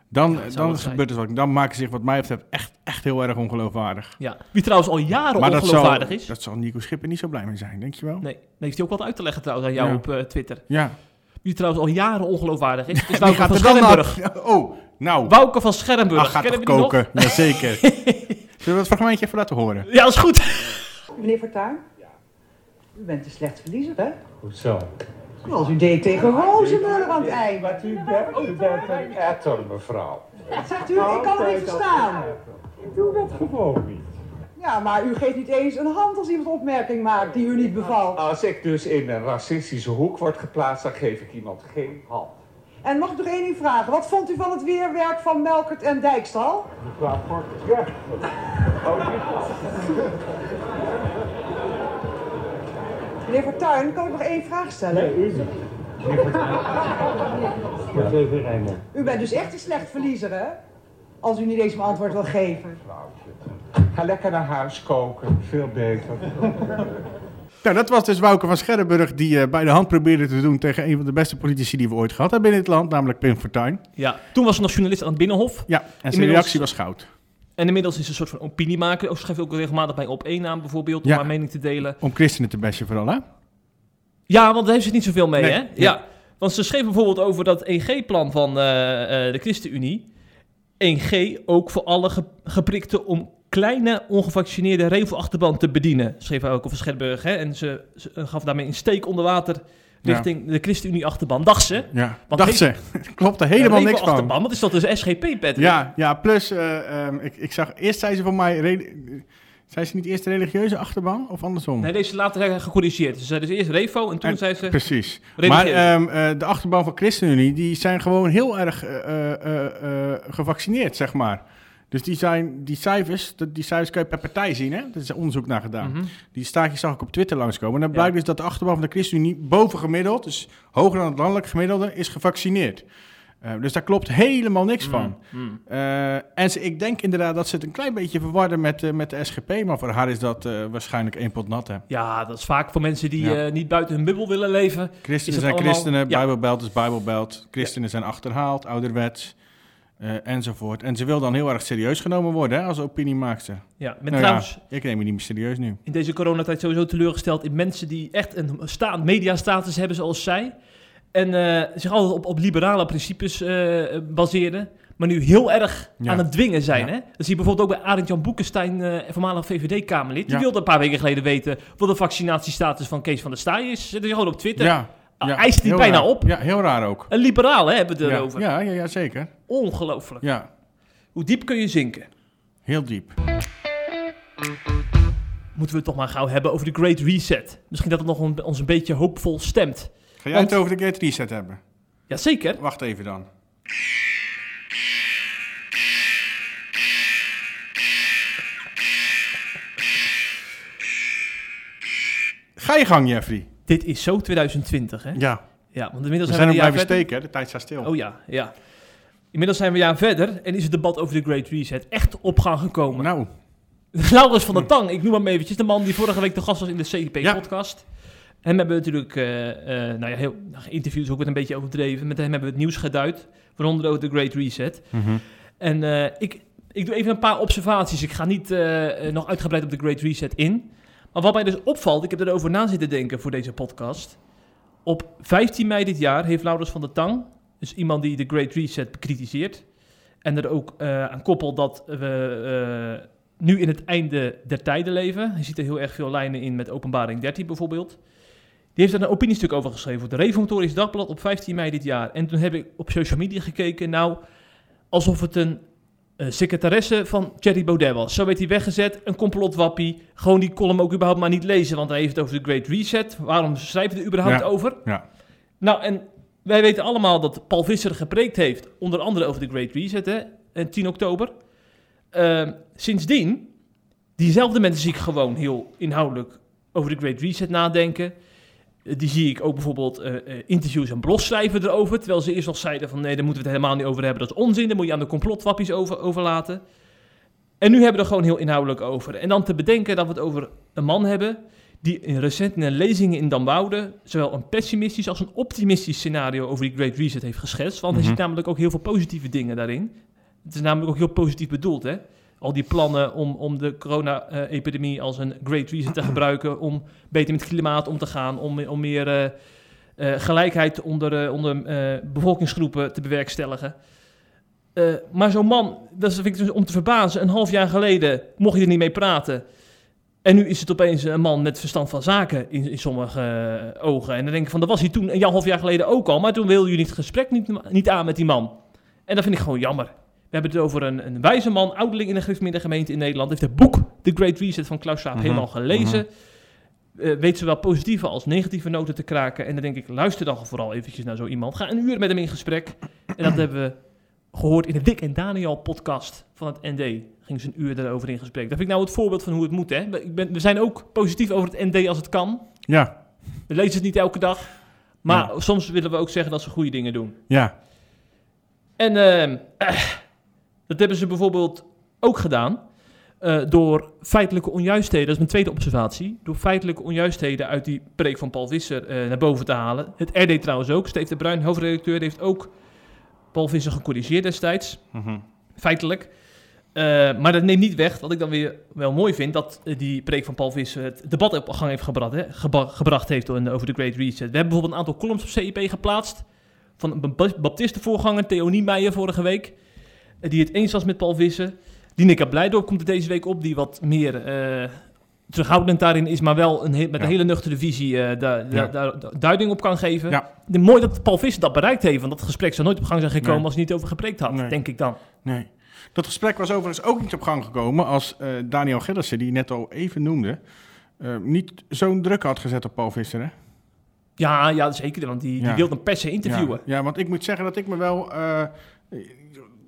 Dan, Ja, dan gebeurt er wat. Dan maken ze zich wat mij betreft echt, echt heel erg ongeloofwaardig. ja. Wie trouwens al jaren Maar dat zal, ongeloofwaardig is. dat zal Nico Schipper niet zo blij mee zijn, denk je wel? Nee, nee, heeft hij ook wat uit te leggen trouwens aan jou Ja. op eh, Twitter. Ja. Wie trouwens al jaren ongeloofwaardig is. [laughs] Het is gaat van naar- Oh, nou. Wouke van Scherrenburg. Ach, gaat toch we die nog? koken. [laughs] Jazeker. Zullen we dat fragmentje even laten horen? Ja, dat is goed. Meneer Fortuyn? U bent een slecht verliezer, hè? Hoezo? Zoals u deed tegen Rozenburg aan het eind. Maar u bent, u bent een etter, mevrouw. Wat zegt u? Ik kan het niet verstaan. Ik doe dat gewoon niet. Ja, maar u geeft niet eens een hand als iemand opmerking maakt die u niet bevalt. Als ik dus in een racistische hoek word geplaatst, dan geef ik iemand geen hand. En mag ik nog één ding vragen? Wat vond u van het weerwerk van Melkert en Dijkstal? Mevrouw Kort, ja. Meneer Fortuyn, kan ik nog één vraag stellen? u Moet even rijmen. U bent dus echt een slecht verliezer, hè? Als u niet eens mijn antwoord wil geven. Ga lekker naar huis koken, veel beter. Nou, dat was dus Wouke van Scherrenburg die eh, bij de hand probeerde te doen tegen een van de beste politici die we ooit gehad hebben in dit land, namelijk Pim Fortuyn. Ja, toen was ze nog journalist aan het Binnenhof. Ja, en zijn Inmiddels- reactie was goud. En inmiddels is ze een soort van opiniemaker. Ook schrijft ook regelmatig bij op één naam bijvoorbeeld, om Ja. haar mening te delen. Om christenen te bashen vooral, hè? Ja, want daar heeft ze niet zoveel mee, Nee, hè? ja. Ja. Want ze schreef bijvoorbeeld over dat 1G-plan van eh, eh, de ChristenUnie. 1G ook voor alle ge- geprikten om kleine ongevaccineerde revelachterband te bedienen. Schreef ook over Scherburg, hè? En ze, ze gaf daarmee een steek onder water richting de ChristenUnie-achterban. Dacht ze. Ja, Want dacht ze. [laughs] Klopt er helemaal niks van. Revelachterband, wat is dat? Dus SGP, Patrick? Ja, ja plus, eh, ehm, ik, ik zag, eerst zei ze van mij, Zijn ze niet eerst de religieuze achterban of andersom? Nee, deze later gecorrigeerd. Dus, uh, dus eerst Revo en toen En- zei ze... Precies. Religieus. Maar ehm, eh, de achterban van ChristenUnie, die zijn gewoon heel erg eh, eh, eh, eh, gevaccineerd, zeg maar. Dus die, zijn, die cijfers, die cijfers kun je per partij zien, hè? Er is onderzoek naar gedaan. Mhm. Die staatjes zag ik op Twitter langskomen. En dan Ja. blijkt dus dat de achterban van de ChristenUnie boven gemiddeld, dus hoger dan het landelijk gemiddelde, is gevaccineerd. Eh, dus daar klopt helemaal niks van. Mm. Eh, en ze, ik denk inderdaad dat ze het een klein beetje verwarden met, eh, met de SGP, maar voor haar is dat waarschijnlijk één pot nat. Hè. Ja, dat is vaak voor mensen die Ja. niet buiten hun bubbel willen leven. Christenen Is het zijn allemaal- christenen. Bijbelbelt is Bijbelbelt. Christenen zijn achterhaald, ouderwets, eh, enzovoort. En ze wil dan heel erg serieus genomen worden hè, als opiniemaakster. Ja, met Nou trouwens ja, ik neem je niet meer serieus nu. in deze coronatijd sowieso teleurgesteld in mensen die echt een staand mediastatus hebben zoals zij. En eh, zich altijd op, op liberale principes eh baseerden. Maar nu heel erg Ja. aan het dwingen zijn. Ja. Hè? Dat zie je bijvoorbeeld ook bij Arend Jan Boekenstein, voormalig VVD-Kamerlid. Die wilde een paar weken geleden weten wat de vaccinatiestatus van Kees van der Staaij is. Zet hij gewoon op Twitter. Ja, Ah, eist heel bijna raar. op. Ja, heel raar ook. Een liberaal hè, hebben we het erover. ja, ja, ja, zeker. Ongelooflijk. Ja, Hoe diep kun je zinken? heel diep. Moeten we het toch maar gauw hebben over de Great Reset. Misschien dat het nog een- ons een beetje hoopvol stemt. Ga jij Want- het over de Great Reset hebben? Jazeker. Wacht even dan. Ga je gang, Jeffrey. Dit is zo 2020, hè? Ja, Ja, want inmiddels we zijn we jaar blijven verder. steken, de tijd staat stil. Oh ja, ja. Inmiddels zijn we een jaar verder en is het debat over de Great Reset echt op gang gekomen. Nou, [laughs] Laurens van der Tang, ik noem hem eventjes, de man die vorige week de gast was in de CIP-podcast. Hem hebben we natuurlijk, eh eh nou ja, heel, nou, interviews ook weer een beetje overdreven. Met hem hebben we het nieuws geduid, waaronder ook de Great Reset. mhm. En eh, ik, ik doe even een paar observaties. Ik ga niet nog uitgebreid op de Great Reset in. Maar wat mij dus opvalt, ik heb erover na zitten denken voor deze podcast. Op 15 mei dit jaar heeft Laurens van der Tang, dus iemand die de Great Reset bekritiseert, en er ook eh, aan koppelt dat we eh, nu in het einde der tijden leven. Je ziet er heel erg veel lijnen in met openbaring 13 bijvoorbeeld. Die heeft daar een opiniestuk over geschreven. Het Reformatorisch Dagblad op 15 mei dit jaar. En toen heb ik op social media gekeken. Nou, alsof het een eh, secretaresse van Thierry Baudet was. Zo werd hij weggezet, een complotwappie. Gewoon die column ook überhaupt maar niet lezen, want hij heeft het over de Great Reset. Waarom schrijven we er überhaupt Ja. over? Ja. Nou, en wij weten allemaal dat Paul Visser gepreekt heeft, onder andere over de Great Reset, hè, en 10 oktober. Ehm, sindsdien, diezelfde mensen zie ik gewoon heel inhoudelijk over de Great Reset nadenken. Eh, Die zie ik ook bijvoorbeeld eh, eh, interviews en blogs schrijven erover. Terwijl ze eerst nog zeiden van nee, daar moeten we het helemaal niet over hebben. Dat is onzin, daar moet je aan de complotwappies over, overlaten. En nu hebben we er gewoon heel inhoudelijk over. En dan te bedenken dat we het over een man hebben... die in recent in een lezing in Damwoude... zowel een pessimistisch als een optimistisch scenario over die Great Reset heeft geschetst. Want hij Mhm. ziet namelijk ook heel veel positieve dingen daarin. Het is namelijk ook heel positief bedoeld, hè. Al die plannen om, om de corona-epidemie als een Great Reset te [clears throat] gebruiken... om beter met het klimaat om te gaan, om, om meer eh, eh, gelijkheid onder, eh, onder bevolkingsgroepen te bewerkstelligen. Maar zo'n man, dat vind ik dus om te verbazen, een half jaar geleden mocht je er niet mee praten. En nu is het opeens een man met verstand van zaken in, in sommige eh, ogen. En dan denk ik van, dat was hij toen een half jaar geleden ook al. Maar toen wilde jullie het gesprek niet, niet aan met die man. En dat vind ik gewoon jammer. We hebben het over een, een wijze man, ouderling in de gemeente in Nederland. Heeft het boek The Great Reset van Klaus Schwab Mhm, helemaal gelezen. Eh, weet zowel positieve als negatieve noten te kraken. En dan denk ik, luister dan vooral eventjes naar zo iemand. Ga een uur met hem in gesprek. En dat hebben we gehoord in de Dick en Daniel podcast van het ND. Ging ze een uur daarover in gesprek. Dat vind ik nou het voorbeeld van hoe het moet. Hè? We- Ik ben, we zijn ook positief over het ND als het kan. Ja, We lezen het niet elke dag. Maar Ja. soms willen we ook zeggen dat ze goede dingen doen. ja. En ehm, eh, [clears throat] dat hebben ze bijvoorbeeld ook gedaan eh, door feitelijke onjuistheden. Dat is mijn tweede observatie. Door feitelijke onjuistheden uit die preek van Paul Visser eh, naar boven te halen. Het RD trouwens ook. Steve de Bruin, hoofdredacteur, heeft ook Paul Visser gecorrigeerd destijds. Mhm. Feitelijk. Eh, maar dat neemt niet weg, wat ik dan weer wel mooi vind, dat eh, die preek van Paul Visser het debat op gang heeft gebracht, hè, gebracht heeft over de Great Reset. We hebben bijvoorbeeld een aantal columns op CIP geplaatst van een Bap- baptistenvoorganger, Theo Niemeyer, vorige week, eh, die het eens was met Paul Visser. Dinika Blijdorp komt er deze week op, die wat meer terughoudend daarin is, maar wel een met Ja. een hele nuchtere visie daar, Ja. duiding op kan geven. Ja. De- Mooi dat Paul Visser dat bereikt heeft, want dat gesprek zou nooit op gang zijn gekomen Nee. als hij niet over gepreekt had, Nee. denk ik dan. Nee. Dat gesprek was overigens ook niet op gang gekomen als eh, Daniel Gillissen, die je net al even noemde, eh, niet zo'n druk had gezet op Paul Visser. Hè? Ja, ja, zeker. Want die, die wilde hem per se interviewen. Ja, ja, want ik moet zeggen dat ik me wel. eh,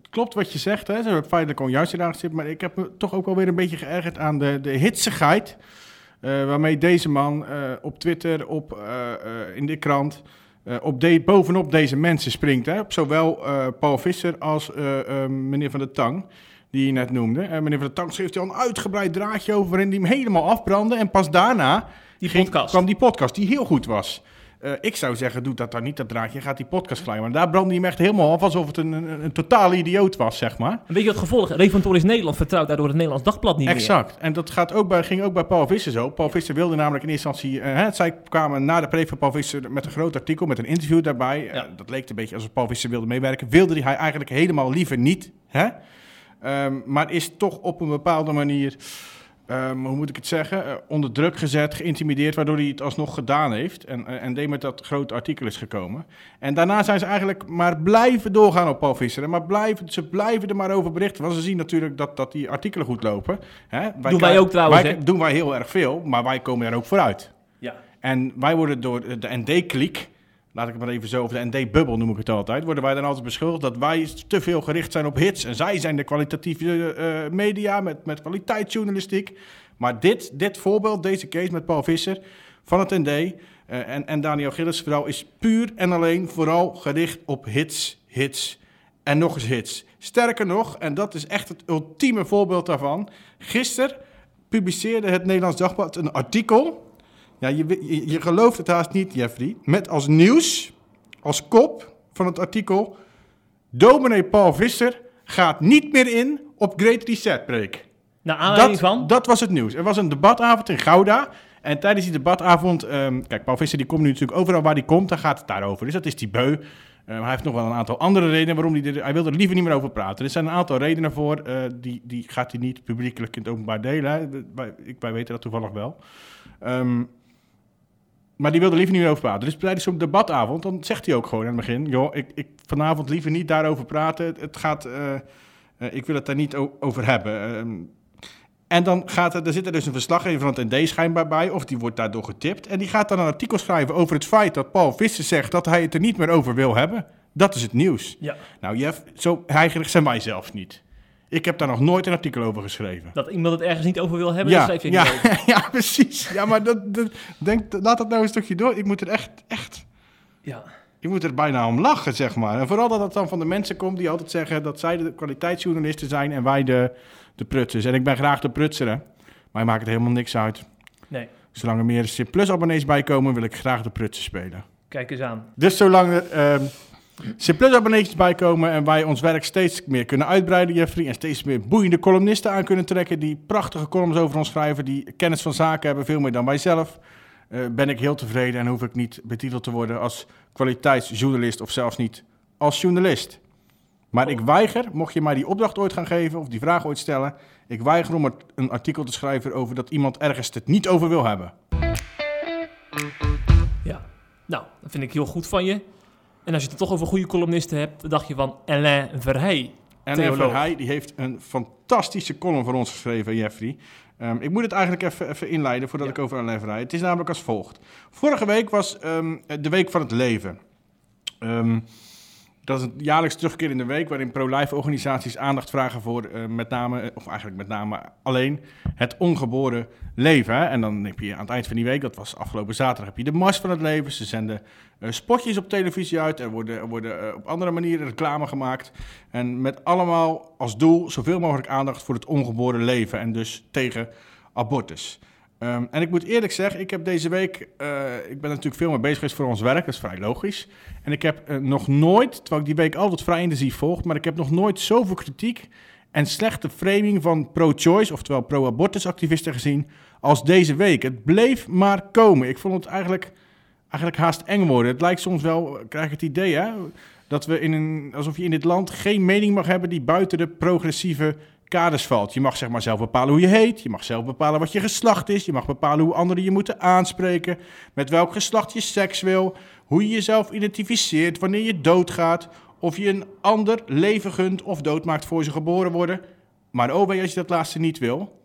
klopt wat je zegt, hè? Ze hebben feitelijk al juist gedaan gezet, maar ik heb me toch ook wel weer een beetje geërgerd aan de, de hitsigheid. waarmee deze man op Twitter, op, in de krant, eh, op de, bovenop deze mensen springt. Hè? Op zowel eh, Paul Visser als eh, meneer Van der Tang, die je net noemde. En meneer Van der Tang schreef hij al een uitgebreid draadje over waarin hij hem helemaal afbrandde. En pas daarna Die ging- podcast. kwam die podcast, die heel goed was. Eh, ik zou zeggen, doe dat dan niet, dat draadje. Gaat die podcast klein. Maar daar brandde hij hem echt helemaal af, alsof het een, een, een totale idioot was, zeg maar. En weet je wat gevolg is? Nederland vertrouwt daardoor het Nederlands Dagblad niet meer. Exact. En dat gaat ook bij, ging ook bij Paul Visser zo. Paul Visser wilde namelijk in eerste instantie... hè, zij kwamen na de preek van Paul Visser met een groot artikel, met een interview daarbij. Eh, dat leek een beetje alsof Paul Visser wilde meewerken. Wilde hij eigenlijk helemaal liever niet. Hè? Ehm, maar is toch op een bepaalde manier... ehm, hoe moet ik het zeggen? eh, onder druk gezet, geïntimideerd, waardoor hij het alsnog gedaan heeft. En, eh, en deed met dat grote artikel is gekomen. En daarna zijn ze eigenlijk maar blijven doorgaan op Paul Visser. Maar blijven, ze blijven er maar over berichten. Want ze zien natuurlijk dat, dat die artikelen goed lopen. Hè? Wij Doen wij ook trouwens, Wij, hè? doen wij heel erg veel, maar wij komen er ook vooruit. Ja. En wij worden door de ND-kliek, laat ik het maar even zo, of de ND-bubbel noem ik het altijd, worden wij dan altijd beschuldigd dat wij te veel gericht zijn op hits. En zij zijn de kwalitatieve eh, media met, met kwaliteitsjournalistiek. Maar dit, dit voorbeeld, deze case met Paul Visser van het ND eh, en, en Daniel Gillis vooral, is puur en alleen vooral gericht op hits, hits en nog eens hits. Sterker nog, en dat is echt het ultieme voorbeeld daarvan, gisteren publiceerde het Nederlands Dagblad een artikel ja, je, je, je gelooft het haast niet, Jeffrey. Met als nieuws, als kop van het artikel... Dominee Paul Visser gaat niet meer in op Great Reset Break. Naar aanleiding Dat, van... dat was het nieuws. Er was een debatavond in Gouda. En tijdens die debatavond... ehm, kijk, Paul Visser die komt nu natuurlijk overal waar hij komt. Dan gaat het daarover. Dus dat is die beu. Eh, maar hij heeft nog wel een aantal andere redenen waarom hij... Er, hij wil er liever niet meer over praten. Er zijn een aantal redenen voor. eh, die, die gaat hij niet publiekelijk in het openbaar delen. Wij, ik, wij weten dat toevallig wel. Ehm, maar die wilde liever niet meer over praten. Dus tijdens zo'n debatavond, dan zegt hij ook gewoon aan het begin... joh, ik, ik vanavond liever niet daarover praten. Het, het gaat... eh, eh, ik wil het daar niet over hebben. Ehm, en dan gaat er, er zit er dus een verslaggever van het ND schijnbaar bij, of die wordt daardoor getipt. En die gaat dan een artikel schrijven over het feit dat Paul Visser zegt dat hij het er niet meer over wil hebben. Dat is het nieuws. Ja, Nou, Jeff, zo heigerig zijn wij zelfs niet. Ik heb daar nog nooit een artikel over geschreven. dat iemand het ergens niet over wil hebben, Ja, dat schrijf je ja, niet [laughs] ja, precies. Ja, maar dat, dat, denk, laat dat nou een stukje door. Ik moet er echt, echt Ja. je moet er bijna om lachen, zeg maar. En vooral dat het dan van de mensen komt die altijd zeggen dat zij de kwaliteitsjournalisten zijn en wij de, de prutsers. En ik ben graag de prutser, hè. Mij maakt het helemaal niks uit. Nee, Zolang er meer C Plus abonnees bij komen, wil ik graag de prutser spelen. kijk eens aan. Dus zolang er ehm C Plus abonnees bij komen en wij ons werk steeds meer kunnen uitbreiden, Jeffrey, en steeds meer boeiende columnisten aan kunnen trekken die prachtige columns over ons schrijven, die kennis van zaken hebben, veel meer dan wij zelf, eh, ben ik heel tevreden en hoef ik niet betiteld te worden als kwaliteitsjournalist of zelfs niet als journalist. Maar ik weiger, mocht je mij die opdracht ooit gaan geven of die vraag ooit stellen, ik weiger om een artikel te schrijven over dat iemand ergens het niet over wil hebben. Ja. Nou, dat vind ik heel goed van je. En als je het toch over goede columnisten hebt, dan dacht je van Alain Verheij. En. Verheij, die heeft een fantastische column voor ons geschreven, Jeffrey. Ehm, ik moet het eigenlijk even, even inleiden voordat Ja. ik over Alain Verheij. Het is namelijk als volgt. Vorige week was ehm, de Week van het Leven. Ehm, dat is een jaarlijks terugkerende week waarin pro-life organisaties aandacht vragen voor eh, met name, eh, of eigenlijk met name alleen, het ongeboren leven. En dan heb je aan het eind van die week, dat was afgelopen zaterdag, heb je de Mars van het Leven. Ze zenden eh, spotjes op televisie uit. Er worden, er worden op andere manieren reclame gemaakt. En met allemaal als doel zoveel mogelijk aandacht voor het ongeboren leven. En dus tegen abortus. Ehm, en ik moet eerlijk zeggen, ik heb deze week, eh, ik ben natuurlijk veel mee bezig geweest voor ons werk, dat is vrij logisch. En ik heb eh, nog nooit, terwijl ik die week altijd vrij intensief volg, maar ik heb nog nooit zoveel kritiek en slechte framing van pro-choice, oftewel pro-abortusactivisten gezien, als deze week. Het bleef maar komen. Ik vond het eigenlijk, eigenlijk haast eng worden. Het lijkt soms wel, krijg ik het idee, hè, dat we in een, alsof je in dit land geen mening mag hebben die buiten de progressieve kaders valt. Je mag zeg maar zelf bepalen hoe je heet, je mag zelf bepalen wat je geslacht is, je mag bepalen hoe anderen je moeten aanspreken, met welk geslacht je seks wil, hoe je jezelf identificeert, wanneer je doodgaat, of je een ander leven gunt of doodmaakt voor ze geboren worden. Maar oh wee als je dat laatste niet wil.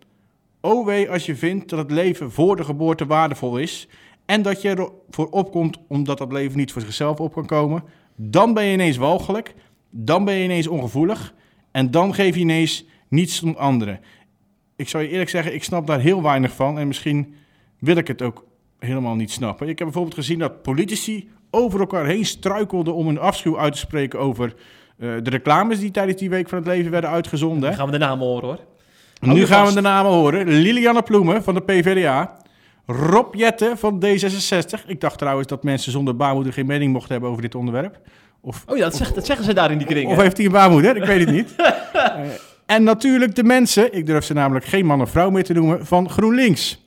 Oh wee als je vindt dat het leven voor de geboorte waardevol is en dat je ervoor opkomt omdat dat leven niet voor zichzelf op kan komen. Dan ben je ineens walgelijk, dan ben je ineens ongevoelig en dan geef je ineens niets om anderen. Ik zou je eerlijk zeggen, ik snap daar heel weinig van en misschien wil ik het ook helemaal niet snappen. Ik heb bijvoorbeeld gezien dat politici over elkaar heen struikelden om een afschuw uit te spreken over uh, de reclames die tijdens die week van het leven werden uitgezonden. Gaan we de namen horen hoor. nu gaan we de namen horen. Lilianne Ploemen van de PvdA. Rob Jette van D66. Ik dacht trouwens dat mensen zonder baarmoeder geen mening mochten hebben over dit onderwerp. Of, oh ja, dat, zegt, dat zeggen ze daar in die kringen. Of heeft hij een baarmoeder? Ik weet het niet. uh, [laughs] en natuurlijk de mensen, ik durf ze namelijk geen man of vrouw meer te noemen, van GroenLinks.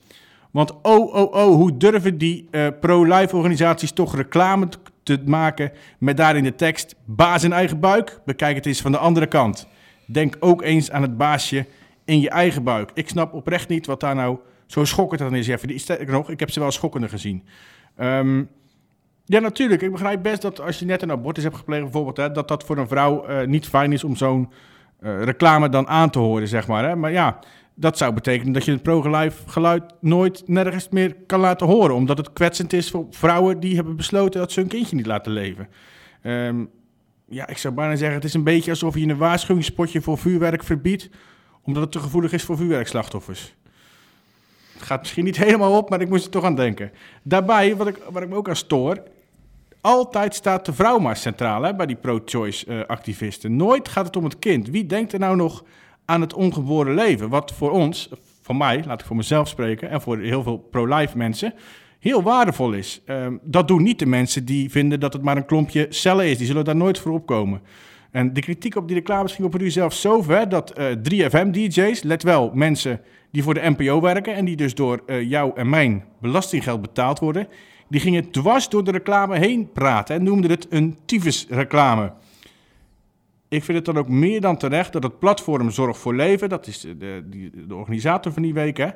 Want oh, oh, oh, hoe durven die uh, pro-life organisaties toch reclame te maken met daarin de tekst baas in eigen buik? Bekijk het eens van de andere kant. Denk ook eens aan het baasje in je eigen buik. Ik snap oprecht niet wat daar nou zo schokkend aan is. Even, sterker nog, ik heb ze wel schokkender gezien. Um, ja, natuurlijk. Ik begrijp best dat als je net een abortus hebt gepleegd, bijvoorbeeld, hè, dat dat voor een vrouw uh, niet fijn is om zo'n reclame dan aan te horen, zeg maar. Hè. Maar ja, dat zou betekenen dat je het pro-life geluid nooit nergens meer kan laten horen. Omdat het kwetsend is voor vrouwen die hebben besloten dat ze hun kindje niet laten leven. Um, ja, ik zou bijna zeggen, het is een beetje alsof je een waarschuwingspotje voor vuurwerk verbiedt, omdat het te gevoelig is voor vuurwerkslachtoffers. Het gaat misschien niet [laughs] helemaal op, maar ik moest er toch aan denken. Daarbij, wat ik, wat ik me ook aan stoor, altijd staat de vrouw maar centraal hè, bij die pro-choice uh, activisten. Nooit gaat het om het kind. Wie denkt er nou nog aan het ongeboren leven? Wat voor ons, voor mij, laat ik voor mezelf spreken, en voor heel veel pro-life mensen, heel waardevol is. Uh, dat doen niet de mensen die vinden dat het maar een klompje cellen is. Die zullen daar nooit voor opkomen. En de kritiek op die reclames ging op u zelfs zo ver dat uh, 3FM-DJ's, let wel, mensen die voor de NPO werken en die dus door uh, jou en mijn belastinggeld betaald worden, die gingen dwars door de reclame heen praten en noemden het een tyfusreclame. Ik vind het dan ook meer dan terecht dat het platform Zorg voor Leven, dat is de, de, organisator van die week, hè,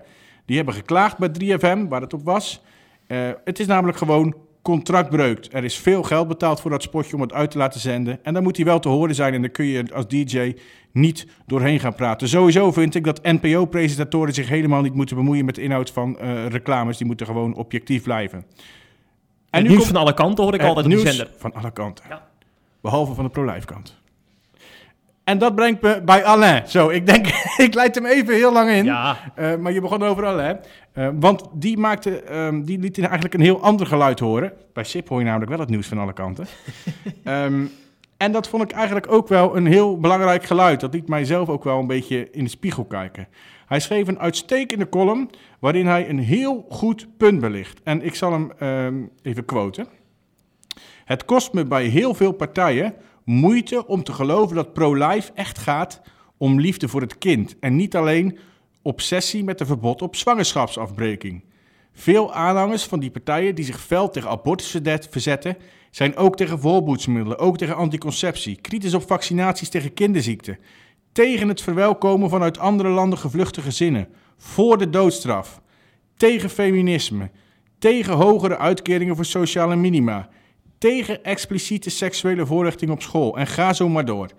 die hebben geklaagd bij 3FM, waar het op was. Uh, het is namelijk gewoon contractbreuk. Er is veel geld betaald voor dat spotje om het uit te laten zenden. En dan moet hij wel te horen zijn en dan kun je als DJ niet doorheen gaan praten. Sowieso vind ik dat NPO-presentatoren zich helemaal niet moeten bemoeien met de inhoud van uh, reclames. Die moeten gewoon objectief blijven. En nu nieuws komt, van alle kanten hoor ik altijd op de zender. van alle kanten. Ja. Behalve van de pro-life kant. En dat brengt me bij Alain. Zo, ik denk, [laughs] ik leid hem even heel lang in. Ja. Uh, maar je begon over Alain. Uh, want die, maakte, um, die liet eigenlijk een heel ander geluid horen. Bij SIP hoor je namelijk wel het nieuws van alle kanten. um, [laughs] en dat vond ik eigenlijk ook wel een heel belangrijk geluid. Dat liet mij zelf ook wel een beetje in de spiegel kijken. Hij schreef een uitstekende column waarin hij een heel goed punt belicht. En ik zal hem um, even quoten. Het kost me bij heel veel partijen moeite om te geloven dat pro-life echt gaat om liefde voor het kind en niet alleen obsessie met een verbod op zwangerschapsafbreking. Veel aanhangers van die partijen die zich fel tegen abortus verzetten, zijn ook tegen voorboedsmiddelen, ook tegen anticonceptie, kritisch op vaccinaties tegen kinderziekten, tegen het verwelkomen van uit andere landen gevluchte gezinnen, voor de doodstraf, tegen feminisme, tegen hogere uitkeringen voor sociale minima, tegen expliciete seksuele voorlichting op school en ga zo maar door.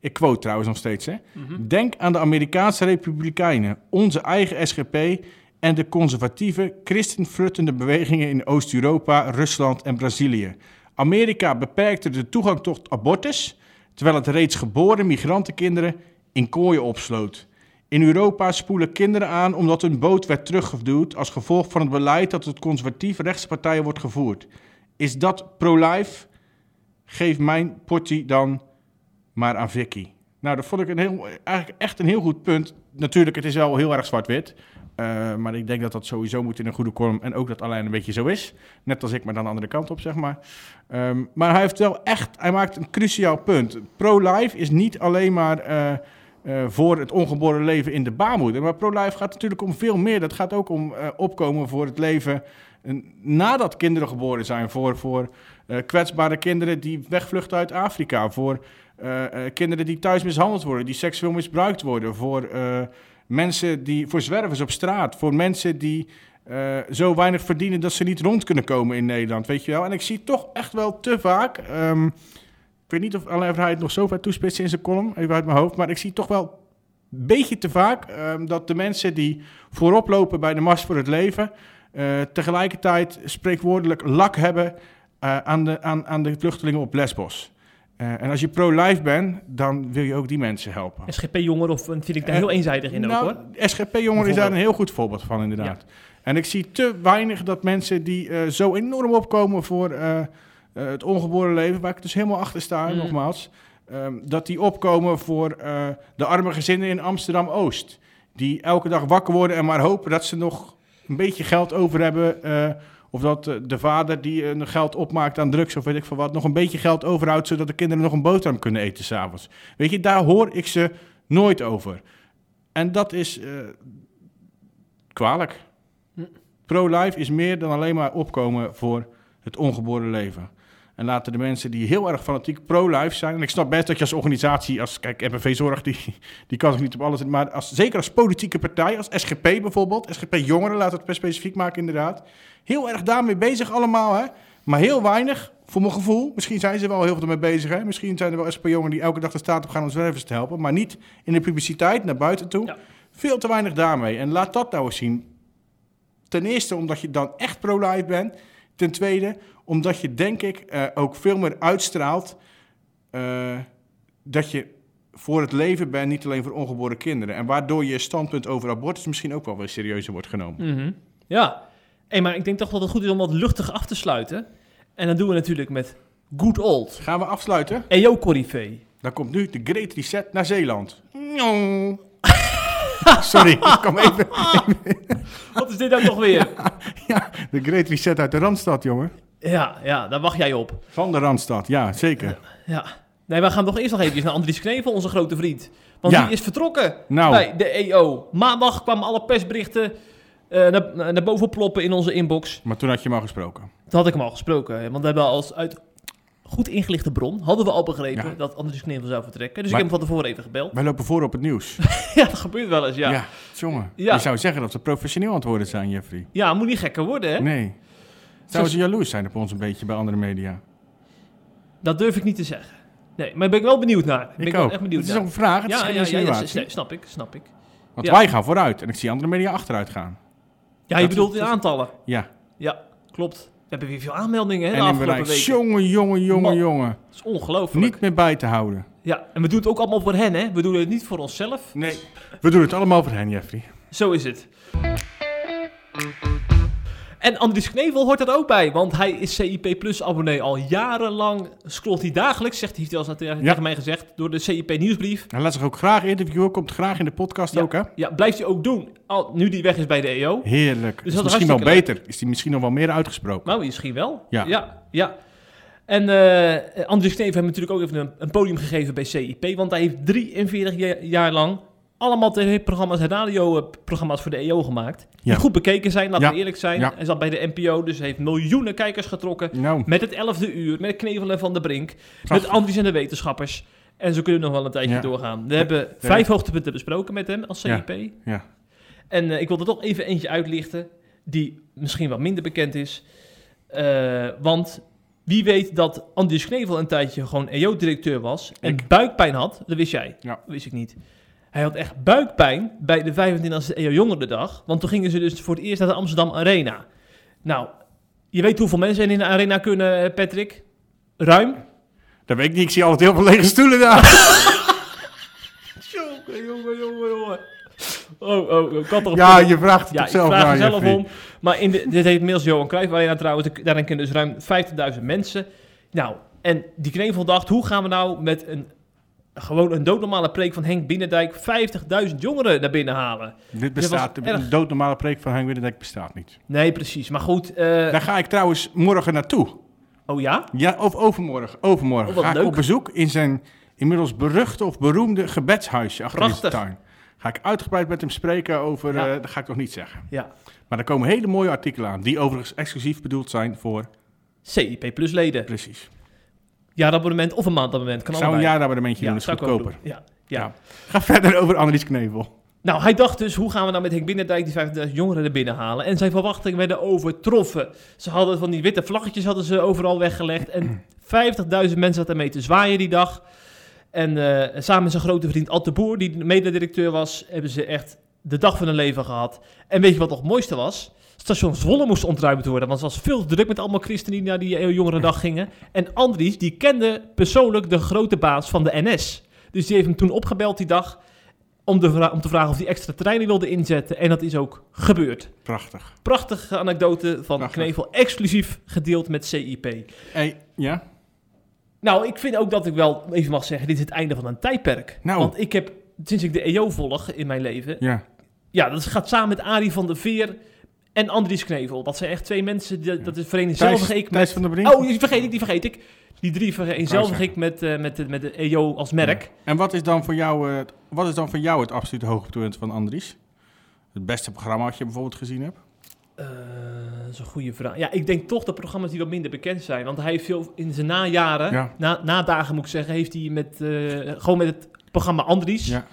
Ik quote trouwens nog steeds. Hè? Mm-hmm. Denk aan de Amerikaanse Republikeinen, onze eigen SGP en de conservatieve, christenfruttende bewegingen in Oost-Europa, Rusland en Brazilië. Amerika beperkte de toegang tot abortus, terwijl het reeds geboren migrantenkinderen in kooien opsloot. In Europa spoelen kinderen aan omdat hun boot werd teruggeduwd als gevolg van het beleid dat het conservatieve rechtspartijen wordt gevoerd. Is dat pro-life? Geef mijn potje dan maar aan Vicky. Nou, dat vond ik een heel, eigenlijk echt een heel goed punt. Natuurlijk, het is wel heel erg zwart-wit. Uh, maar ik denk dat dat sowieso moet in een goede vorm. En ook dat alleen een beetje zo is. Net als ik, maar dan de andere kant op, zeg maar. Um, maar hij heeft wel echt, hij maakt een cruciaal punt. Pro-life is niet alleen maar uh, uh, voor het ongeboren leven in de baarmoeder. Maar pro-life gaat natuurlijk om veel meer. Dat gaat ook om opkomen voor het leven nadat kinderen geboren zijn. Voor, voor kwetsbare kinderen die wegvluchten uit Afrika. Voor kinderen die thuis mishandeld worden, die seksueel misbruikt worden. Voor mensen die, voor zwervers op straat, voor mensen die zo weinig verdienen dat ze niet rond kunnen komen in Nederland, weet je wel. En ik zie toch echt wel te vaak um, weet niet of of hij het nog zo ver toespitst in zijn column, even uit mijn hoofd. Maar ik zie toch wel een beetje te vaak ehm, dat de mensen die voorop lopen bij de Mars voor het Leven... eh, tegelijkertijd spreekwoordelijk lak hebben eh, aan, de, aan, aan de vluchtelingen op Lesbos. Eh, en als je pro-life bent, dan wil je ook die mensen helpen. SGP-jongeren of vind ik daar heel eenzijdig in ook nou, hoor. SGP-jongeren is daar een heel goed voorbeeld van, inderdaad. En ik zie te weinig dat mensen die zo enorm opkomen voor het ongeboren leven, waar ik dus helemaal achter sta, Mm. nogmaals, ehm, dat die opkomen voor de arme gezinnen in Amsterdam-Oost. Die elke dag wakker worden en maar hopen dat ze nog een beetje geld over hebben. eh, of dat eh, de vader die eh, nog geld opmaakt aan drugs of weet ik veel wat, nog een beetje geld overhoudt, zodat de kinderen nog een boterham kunnen eten s'avonds. Weet je, daar hoor ik ze nooit over. En dat is eh, kwalijk. Hm. Pro-life is meer dan alleen maar opkomen voor het ongeboren leven. En laten de mensen die heel erg fanatiek pro-life zijn... en ik snap best dat je als organisatie, als kijk, MPV Zorg, die, die kan zich niet op alles... maar als, zeker als politieke partij, als SGP bijvoorbeeld... SGP Jongeren, laten we het best specifiek maken inderdaad... heel erg daarmee bezig allemaal, hè. Maar heel weinig, voor mijn gevoel. Misschien zijn ze wel heel veel ermee bezig, hè. Misschien zijn er wel SGP-jongeren die elke dag de staat op gaan om zwervers te helpen... maar niet in de publiciteit, naar buiten toe. Ja. Veel te weinig daarmee. En laat dat nou eens zien. Ten eerste omdat je dan echt pro-life bent. Ten tweede omdat je, denk ik, eh, ook veel meer uitstraalt eh, dat je voor het leven bent, niet alleen voor ongeboren kinderen. En waardoor je standpunt over abortus misschien ook wel weer serieuzer wordt genomen. Mhm. Ja, hey, maar ik denk toch dat het goed is om wat luchtig af te sluiten. En dat doen we natuurlijk met Good Old. Gaan we afsluiten? EO Corrivé. Dan komt nu de Great Reset naar Zeeland. Njong. [laughs] Sorry, ik kom even. [laughs] Wat is dit nou toch weer? Ja, de Great Reset uit de Randstad, jongen. Ja, ja, daar wacht jij op. Van de Randstad, ja, zeker. Ja. Nee, we gaan toch eerst nog even naar Andries Knevel, onze grote vriend. Want Ja. die is vertrokken Nou. bij de EO. Maandag kwamen alle persberichten eh, naar, naar boven ploppen in onze inbox. Maar toen had je hem al gesproken. Toen had ik hem al gesproken. Want we hebben als uit goed ingelichte bron, hadden we al begrepen Ja. dat Andries Knevel zou vertrekken. Dus Maar- ik heb hem van tevoren even gebeld. Wij lopen voor op het nieuws. [laughs] ja, dat gebeurt wel eens, ja. Ja, Ja, jongen. Ja. Je zou zeggen dat we professioneel aan het worden zijn, Jeffrey. moet niet gekker worden, hè? Nee. Zouden ze jaloers zijn op ons een beetje bij andere media? Dat durf ik niet te zeggen. Nee, maar daar ben ik wel benieuwd naar. Ben ik, ik wel ook. echt Het benieuwd is naar. ook een vraag, het is ja, geen ja, ja, ja, snap ik, snap ik. Want ja. wij gaan vooruit en ik zie andere media achteruit gaan. Ja, je bedoelt in aantallen. Ja. Ja, klopt. We hebben weer veel aanmeldingen hè, de En afgelopen weken. jongen, jongen, jongen, jongen. Dat is ongelooflijk. Niet meer bij te houden. Ja, en we doen het ook allemaal voor hen, hè? We doen het niet voor onszelf. Nee. We doen het allemaal voor hen, Jeffrey. Zo is het. En Andries Knevel hoort er ook bij, want hij is CIP Plus abonnee al jarenlang. Scrolt hij dagelijks, zegt hij, heeft hij al eens tegen, Ja. tegen mij gezegd, door de CIP nieuwsbrief. Hij laat zich ook graag interviewen, komt graag in de podcast Ja. ook, hè? Ja, blijft hij ook doen, al, nu die weg is bij de EO. Heerlijk. Dus is dat is misschien wel beter. Is die misschien nog wel meer uitgesproken? Nou, misschien wel. Ja. Ja, ja. En eh Andries Knevel heeft natuurlijk ook even een, een podium gegeven bij CIP, want hij heeft 43 ja- jaar lang allemaal tv-programma's en radioprogramma's voor de EO gemaakt. Die Ja. goed bekeken zijn, laten Ja. we eerlijk zijn. Ja. Hij zat bij de NPO, dus heeft miljoenen kijkers getrokken. Nou, Met het 11e uur, met Knevel en Van der Brink, Prachtig. met Andries en de wetenschappers. En zo kunnen we nog wel een tijdje doorgaan. We hebben vijf hoogtepunten besproken met hem als. CIP. ja. En eh, ik wil er toch even eentje uitlichten, die misschien wat minder bekend is. Eh, want wie weet dat Andries Knevel een tijdje gewoon EO-directeur was en Ik. buikpijn had, dat wist jij. Dat wist ik niet. Hij had echt buikpijn bij de 25e EO Jongerendag, want toen gingen ze dus voor het eerst naar de Amsterdam Arena. Nou, je weet hoeveel mensen er in de arena kunnen, eh, Patrick? Ruim? Dat weet ik niet. Ik zie altijd heel veel lege stoelen daar. [laughs] Jongen, jongen, jongen, jongen. Oh, oh, had er ja, je vraagt het Ja, zelf vraag aan, er zelf om. Maar in de, dit heet inmiddels Johan Cruijff Arena trouwens. Daarin kunnen dus ruim 50.000 mensen. Nou, en die Knevel dacht, hoe gaan we nou met een gewoon een doodnormale preek van Henk Binnendijk 50.000 jongeren naar binnen halen? Dit bestaat, erg. een doodnormale preek van Henk Widdendijk bestaat niet. Nee, precies. Maar goed, eh, Daar ga ik trouwens morgen naartoe. oh ja? Ja, of overmorgen. Overmorgen Oh, ga ik op bezoek in zijn inmiddels beruchte of beroemde gebedshuisje achter in zijn tuin. Ga ik uitgebreid met hem spreken over, Ja. eh, dat ga ik nog niet zeggen. Ja. Maar er komen hele mooie artikelen aan, die overigens exclusief bedoeld zijn voor, CIP plus leden. precies. Jaarabonnement of een maandabonnement. Kan Ik zou een allebei. jaarabonnementje doen, dat is zou ik ook goedkoper. doen. Ja, ja. Ja. Ga verder over Annelies Knevel. Nou, hij dacht dus, hoe gaan we nou met Henk Binnendijk die 50.000 jongeren er binnen halen? En zijn verwachtingen werden overtroffen. Ze hadden van die witte vlaggetjes hadden ze overal weggelegd. En 50.000 mensen zaten mee te zwaaien die dag. En eh, samen met zijn grote vriend Atte Boer, die mededirecteur was, hebben ze echt de dag van hun leven gehad. En weet je wat nog het mooiste was? Station Zwolle moest ontruimd worden, want het was veel druk met allemaal christenen die naar die eh, jongerendag gingen. En Andries, die kende persoonlijk de grote baas van de NS. Dus die heeft hem toen opgebeld die dag om, de om te vragen of hij extra treinen wilde inzetten. En dat is ook gebeurd. Prachtig. Prachtige anekdote van Prachtig. Knevel, exclusief gedeeld met CIP. Hey, ja? Nou, ik vind ook dat ik wel even mag zeggen, dit is het einde van een tijdperk. Nou. Want ik heb, sinds ik de EO volg in mijn leven, Ja. ja, dat gaat samen met Arie van der Veer en Andries Knevel. Dat zijn echt twee mensen, die, dat is verenigenzelvig Thijs, ik met... van der Brink? Oh, die vergeet ik, die vergeet ik. Die drie vereenzelvig Wou ik met, eh, met, de, met de EO als merk. En wat is dan voor jou, eh, wat is dan voor jou het absolute hoogtepunt van Andries? Het beste programma wat je bijvoorbeeld gezien hebt? Eh, dat is een goede vraag. Ja, ik denk toch de programma's die wat minder bekend zijn. Want hij heeft veel in zijn najaren, Ja. na, nadagen moet ik zeggen, heeft hij met, eh, gewoon met het programma Andries... Ja.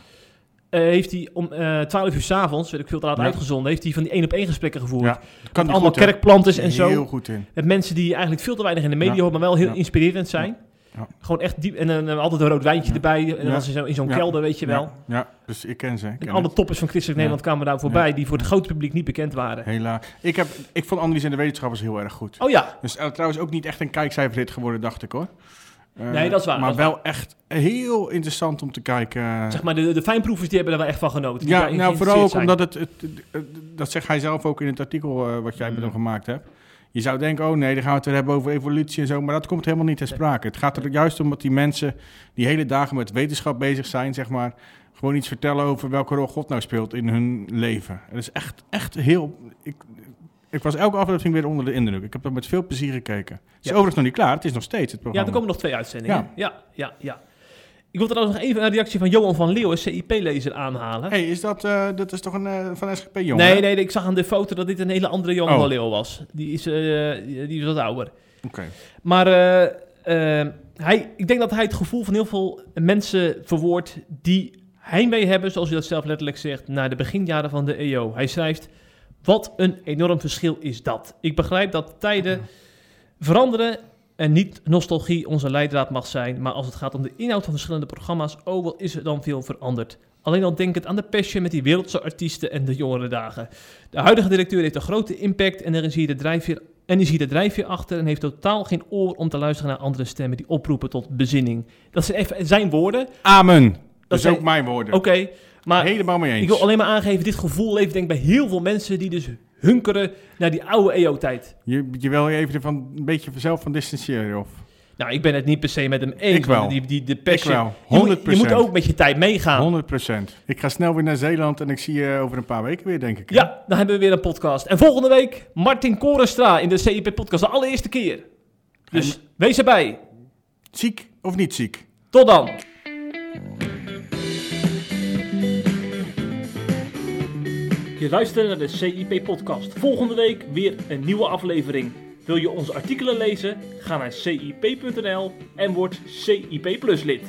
Eh, heeft hij om eh 12 uur s'avonds, werd ik veel te laat Ja. uitgezonden, heeft hij van die één op één gesprekken gevoerd. Ja. Kan Met allemaal kerkplanters en zo. Heel goed in. Met mensen die eigenlijk veel te weinig in de media Ja. horen, maar wel heel inspirerend zijn. Ja. Gewoon echt diep. En dan altijd een rood wijntje erbij. En dan was hij zo in zo'n kelder, weet je wel. Ja, dus ik ken ze. ik En alle het. toppers van Christelijk. Nederland kwamen daar voorbij, die voor het grote publiek niet bekend waren. Helaas. Ik, heb, ik vond Andries en de wetenschappers heel erg goed. Oh ja, Dus eh, trouwens ook niet echt een kijkcijferhit geworden, dacht ik hoor. Eh, Nee, dat is waar, Maar is wel echt heel interessant om te kijken. zeg maar, de, de fijnproevers die hebben er wel echt van genoten. ja, nou vooral ook omdat het, het, het- dat zegt hij zelf ook in het artikel eh, wat jij met Mm. hem gemaakt hebt. Je zou denken, oh nee, dan gaan we het weer hebben over evolutie en zo, maar dat komt helemaal niet ter Nee. sprake. Het gaat er juist om dat die mensen die hele dagen met wetenschap bezig zijn, zeg maar, gewoon iets vertellen over welke rol God nou speelt in hun leven. Het is echt, echt heel... Ik, ik was elke aflevering weer onder de indruk. Ik heb dat met veel plezier gekeken. Het is Ja. overigens nog niet klaar, het is nog steeds het zijn. Ja, programma. er komen nog twee uitzendingen. Ja. Ja, ja, ja. Ik wil trouwens nog even een reactie van Johan van Leeuwen, CIP-lezer, aanhalen. hey, is dat, eh, dat is toch een eh, van SGP jongen? nee, nee, ik zag aan de foto dat dit een hele andere Johan Oh. van Leeuwen was. Die is, eh, die is wat ouder. Oké. Maar hij, ik denk dat hij het gevoel van heel veel mensen verwoordt die heimwee hebben, zoals u dat zelf letterlijk zegt, naar de beginjaren van de EO. Hij schrijft, wat een enorm verschil is dat. Ik begrijp dat tijden veranderen en niet nostalgie onze leidraad mag zijn, maar als het gaat om de inhoud van verschillende programma's, oh wat is er dan veel veranderd. Alleen al denkend aan de passion met die wereldse artiesten en de jongere dagen. De huidige directeur heeft een grote impact en er is hier de drijfveer en is hier de drijfveer achter en heeft totaal geen oor om te luisteren naar andere stemmen die oproepen tot bezinning. Dat zijn even zijn woorden. Amen. Dat is zijn- ook mijn woorden. Oké, maar Helemaal mee eens. ik wil alleen maar aangeven, dit gevoel leeft denk ik bij heel veel mensen die dus hunkeren naar die oude EO-tijd. Je, je wil je even van, een beetje zelf van distancieren, of? Nou, ik ben het niet per se met hem eens. Ik wel. Die, die, de Ik passion. wel, Je moet, 100%. je moet ook met je tijd meegaan. 100% Ik ga snel weer naar Zeeland en ik zie je over een paar weken weer, denk ik. hè? Ja, dan hebben we weer een podcast. En volgende week Martin Korenstra in de CIP-podcast. De allereerste keer. Dus wees erbij. Ziek of niet ziek? Tot dan. Je luistert naar de CIP-podcast. Volgende week weer een nieuwe aflevering. Wil je onze artikelen lezen? Ga naar cip.nl en word CIP Plus lid.